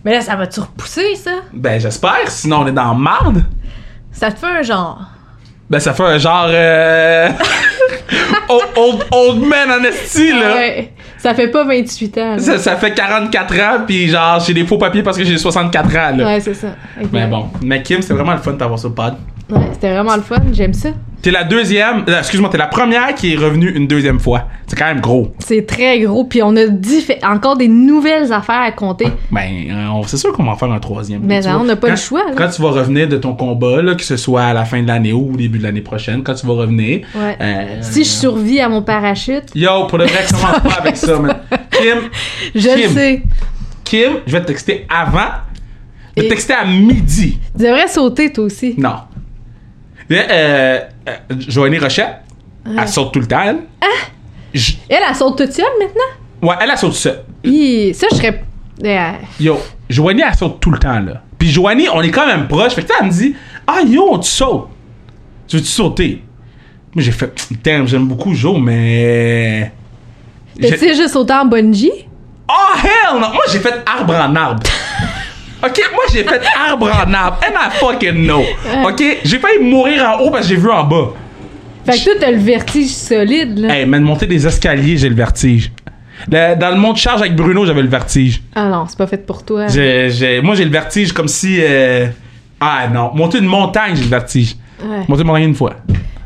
Mais là, ça va-tu repousser, ça? Ben, j'espère. Sinon, on est dans marde. Ça te fait un genre. Ben, ça fait un genre. Euh... [LAUGHS] old, old, old man en esti, là. Ouais. Ça fait pas 28 ans, là. Ça, ça fait 44 ans, puis genre, j'ai des faux papiers parce que j'ai 64 ans, là. Ouais, c'est ça. Exact. Mais bon. Mais Kim, c'était vraiment le fun de t'avoir sur le pod. Ouais, c'était vraiment le fun. J'aime ça. T'es la deuxième. euh, Excuse-moi, t'es la première qui est revenue une deuxième fois. C'est quand même gros. C'est très gros. Puis on a encore des nouvelles affaires à compter. Ben, euh, on- c'est sûr qu'on va en faire un troisième. Mais vois, on n'a pas quand- le choix, là. Quand tu vas revenir de ton combat, là, que ce soit à la fin de l'année ou au début de l'année prochaine, quand tu vas revenir. Ouais. euh, Si je survis à mon parachute, Yo, pour de vrai, commence pas avec ça, man. Kim, [LAUGHS] je Kim. le sais. Kim, je vais te texter avant. Je vais te texter à midi. Tu devrais sauter, toi aussi. Non. Là, euh, euh, Joanie Rochette, elle saute tout le temps, elle. Je- Elle, elle saute toute seule maintenant? Ouais, elle, elle saute seule. Hi, ça, je serais. Euh, Yo, Joanie, elle saute tout le temps, là. Puis Joanie, on est quand même proche. Fait que là, elle me dit, ah, yo, tu sautes. Tu veux-tu sauter? Moi, j'ai fait, damn, j'aime beaucoup Jo, mais. Tu J'ai- sais, juste sauter en bungee? Oh, hell no! Moi, j'ai fait arbre en arbre. [LAUGHS] OK, moi, j'ai fait arbre en arbre. And I fucking know. OK? J'ai failli mourir en haut parce que j'ai vu en bas. Fait que toi, t'as le vertige solide, là. Hey, mais de monter des escaliers, j'ai le vertige. Le- dans le monde charge avec Bruno, j'avais le vertige. Ah non, c'est pas fait pour toi. J'ai- j'ai- moi, j'ai le vertige comme si. euh, ah non, monter une montagne, j'ai le vertige. Ouais. Monter une montagne une fois.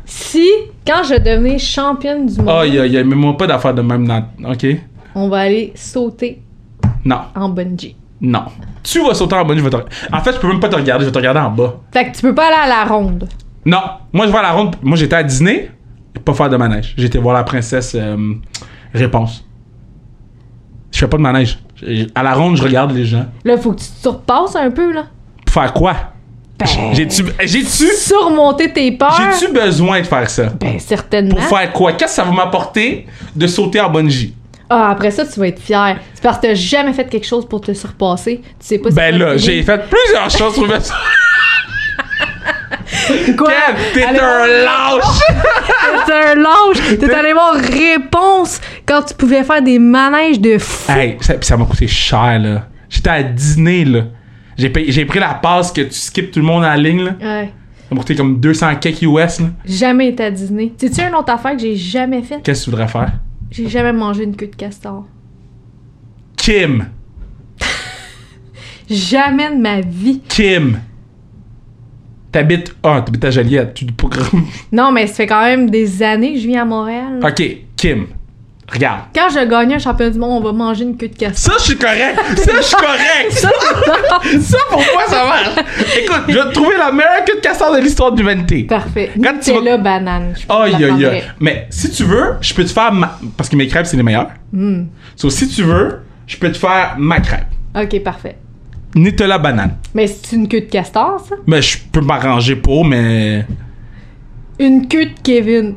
Si, quand je devenais championne du monde, Oh, il y a, moi pas d'affaire de même dans. OK? on va aller sauter Non, en bungee. Non. Tu vas sauter en bas, je vais te. En fait, je peux même pas te regarder, je vais te regarder en bas. Fait que tu peux pas aller à la ronde. Non, moi je vais à la ronde. Moi j'étais à Disney, pas faire de manège. J'étais voir la princesse euh, Réponse. Je fais pas de manège. À la ronde, je regarde les gens. Là, faut que tu te repasses un peu, là. Pour faire quoi? Ben, J'ai-tu j'ai-tu surmonter tes peurs? j'ai-tu besoin de faire ça? Ben, certainement. Pour faire quoi? Qu'est-ce que ça va m'apporter de sauter en bungee? Ah, après ça, tu vas être fier. C'est parce que t'as jamais fait quelque chose pour te surpasser. Tu sais pas si Ben là, j'ai fait plusieurs choses pour me Quoi? [LAUGHS] T'es un lâche! T'es un lâche. T'es allé voir réponse quand tu pouvais faire des manèges de fou. Hey, ça, ça m'a coûté cher, là. J'étais à Disney, là. J'ai pris la passe que tu skips tout le monde en la ligne, là. Ouais. Ça m'a coûté comme 200 kek US, là. Jamais été à Disney. C'est-tu une autre affaire que j'ai jamais faite? Qu'est-ce que tu voudrais faire? J'ai jamais mangé une queue de castor. Kim! [LAUGHS] Jamais de ma vie. Kim! T'habites. Ah, t'habites à Joliette. Tu dis pas. Non, mais ça fait quand même des années que je vis à Montréal. Ok, Kim. Regarde. Quand je gagne un championnat du monde, on va manger une queue de castor. Ça, je suis correct. Ça, je suis correct. Ça, c'est [LAUGHS] Ça, pour moi, ça marche. Écoute, je vais te trouver la meilleure queue de castor de l'histoire de l'humanité. Parfait. Quand tu vas- banane. Aïe, aïe, aïe. Mais si tu veux, je peux te faire ma... Parce que mes crêpes, c'est les meilleures. Hmm. So, si tu veux, je peux te faire ma crêpe. Ok, parfait. Nutella banane. Mais c'est une queue de castor, ça? Mais je peux m'arranger pour, mais. Une queue de Kevin.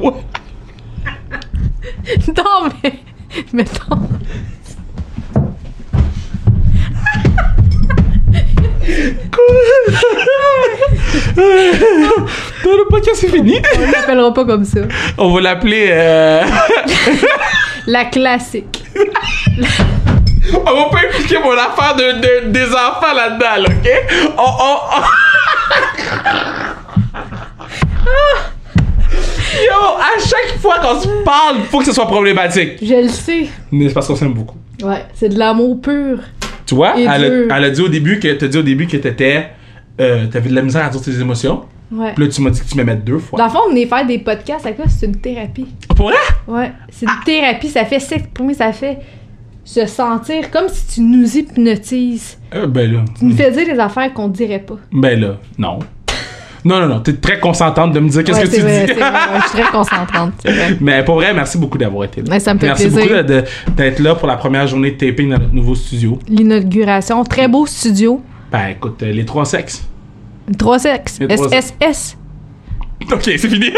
Quoi? [LAUGHS] Non, mais. Mettons. Non, le podcast c'est fini? On l'appellera pas comme ça. On va l'appeler. Euh... [LAUGHS] La classique. [LAUGHS] On va pas impliquer mon affaire de, de- des enfants là-dedans, là, ok? On, on, on- Yo, à chaque fois qu'on se parle, faut que ce soit problématique. Je le sais. Mais c'est parce qu'on s'aime beaucoup. Ouais, c'est de l'amour pur. Tu vois, elle a, elle a dit au début que t'as dit au début que t'étais. Euh, t'avais de la misère à dire tes émotions. Ouais. Puis là, tu m'as dit que tu m'aimais deux fois. Dans le fond, on est faire des podcasts, à quoi c'est une thérapie. Pour vrai? Ouais, c'est une thérapie, ça fait s'exprimer, ça fait se sentir comme si tu nous hypnotises. Euh, ben là. Tu nous fais dire des affaires qu'on dirait pas. Ben là, non. Non, non, non. T'es très consentante de me dire qu'est-ce Ouais, que tu vrai, dis. c'est vrai, ouais, je suis très vrai. Mais pour vrai, merci beaucoup d'avoir été là. Ça me fait merci plaisir. beaucoup d'être là pour la première journée de taping dans notre nouveau studio. L'inauguration, très beau studio. Ben écoute, euh, les trois sexes. Trois sexes. Les trois sexes. SSS. Ok, c'est fini. [LAUGHS]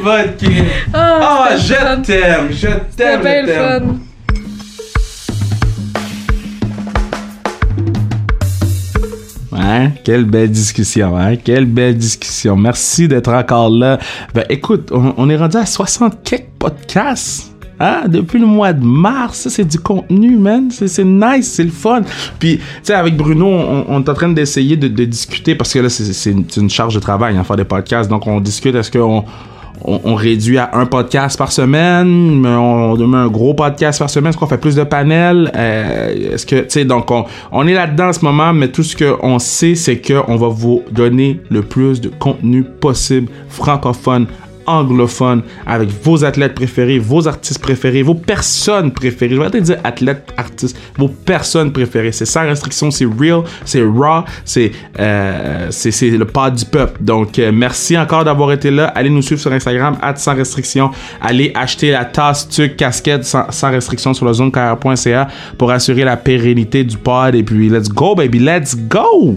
Vodka. Ah, c'était je fun. t'aime, je t'aime, bien je le t'aime. Hein? Quelle belle discussion, hein? Quelle belle discussion. Merci d'être encore là. Ben, écoute, on, est rendu à 60 quelques podcasts. Hein? Depuis le mois de mars, c'est du contenu, man. C'est, nice, c'est le fun. Puis, tu sais, avec Bruno, on, est en train d'essayer de, discuter parce que là, c'est, c'est une, c'est une charge de travail, hein, faire des podcasts. Donc, on discute, est-ce qu'on on, réduit à un podcast par semaine, mais on, on un gros podcast par semaine, est-ce qu'on fait plus de panels? Euh, est-ce que, tu sais, donc on, on est là-dedans en ce moment, mais tout ce qu'on sait, c'est qu'on va vous donner le plus de contenu possible francophone anglophone avec vos athlètes préférés, vos artistes préférés, vos personnes préférées. Je vais dire athlètes, artistes, vos personnes préférées. C'est sans restriction, c'est real, c'est raw, c'est euh, c'est le pas du peuple. Donc euh, merci encore d'avoir été là. Allez nous suivre sur Instagram sans restriction. Allez acheter la tasse tuc casquette sans, restriction sur le zonecar.ca pour assurer la pérennité du pod et puis let's go baby, let's go.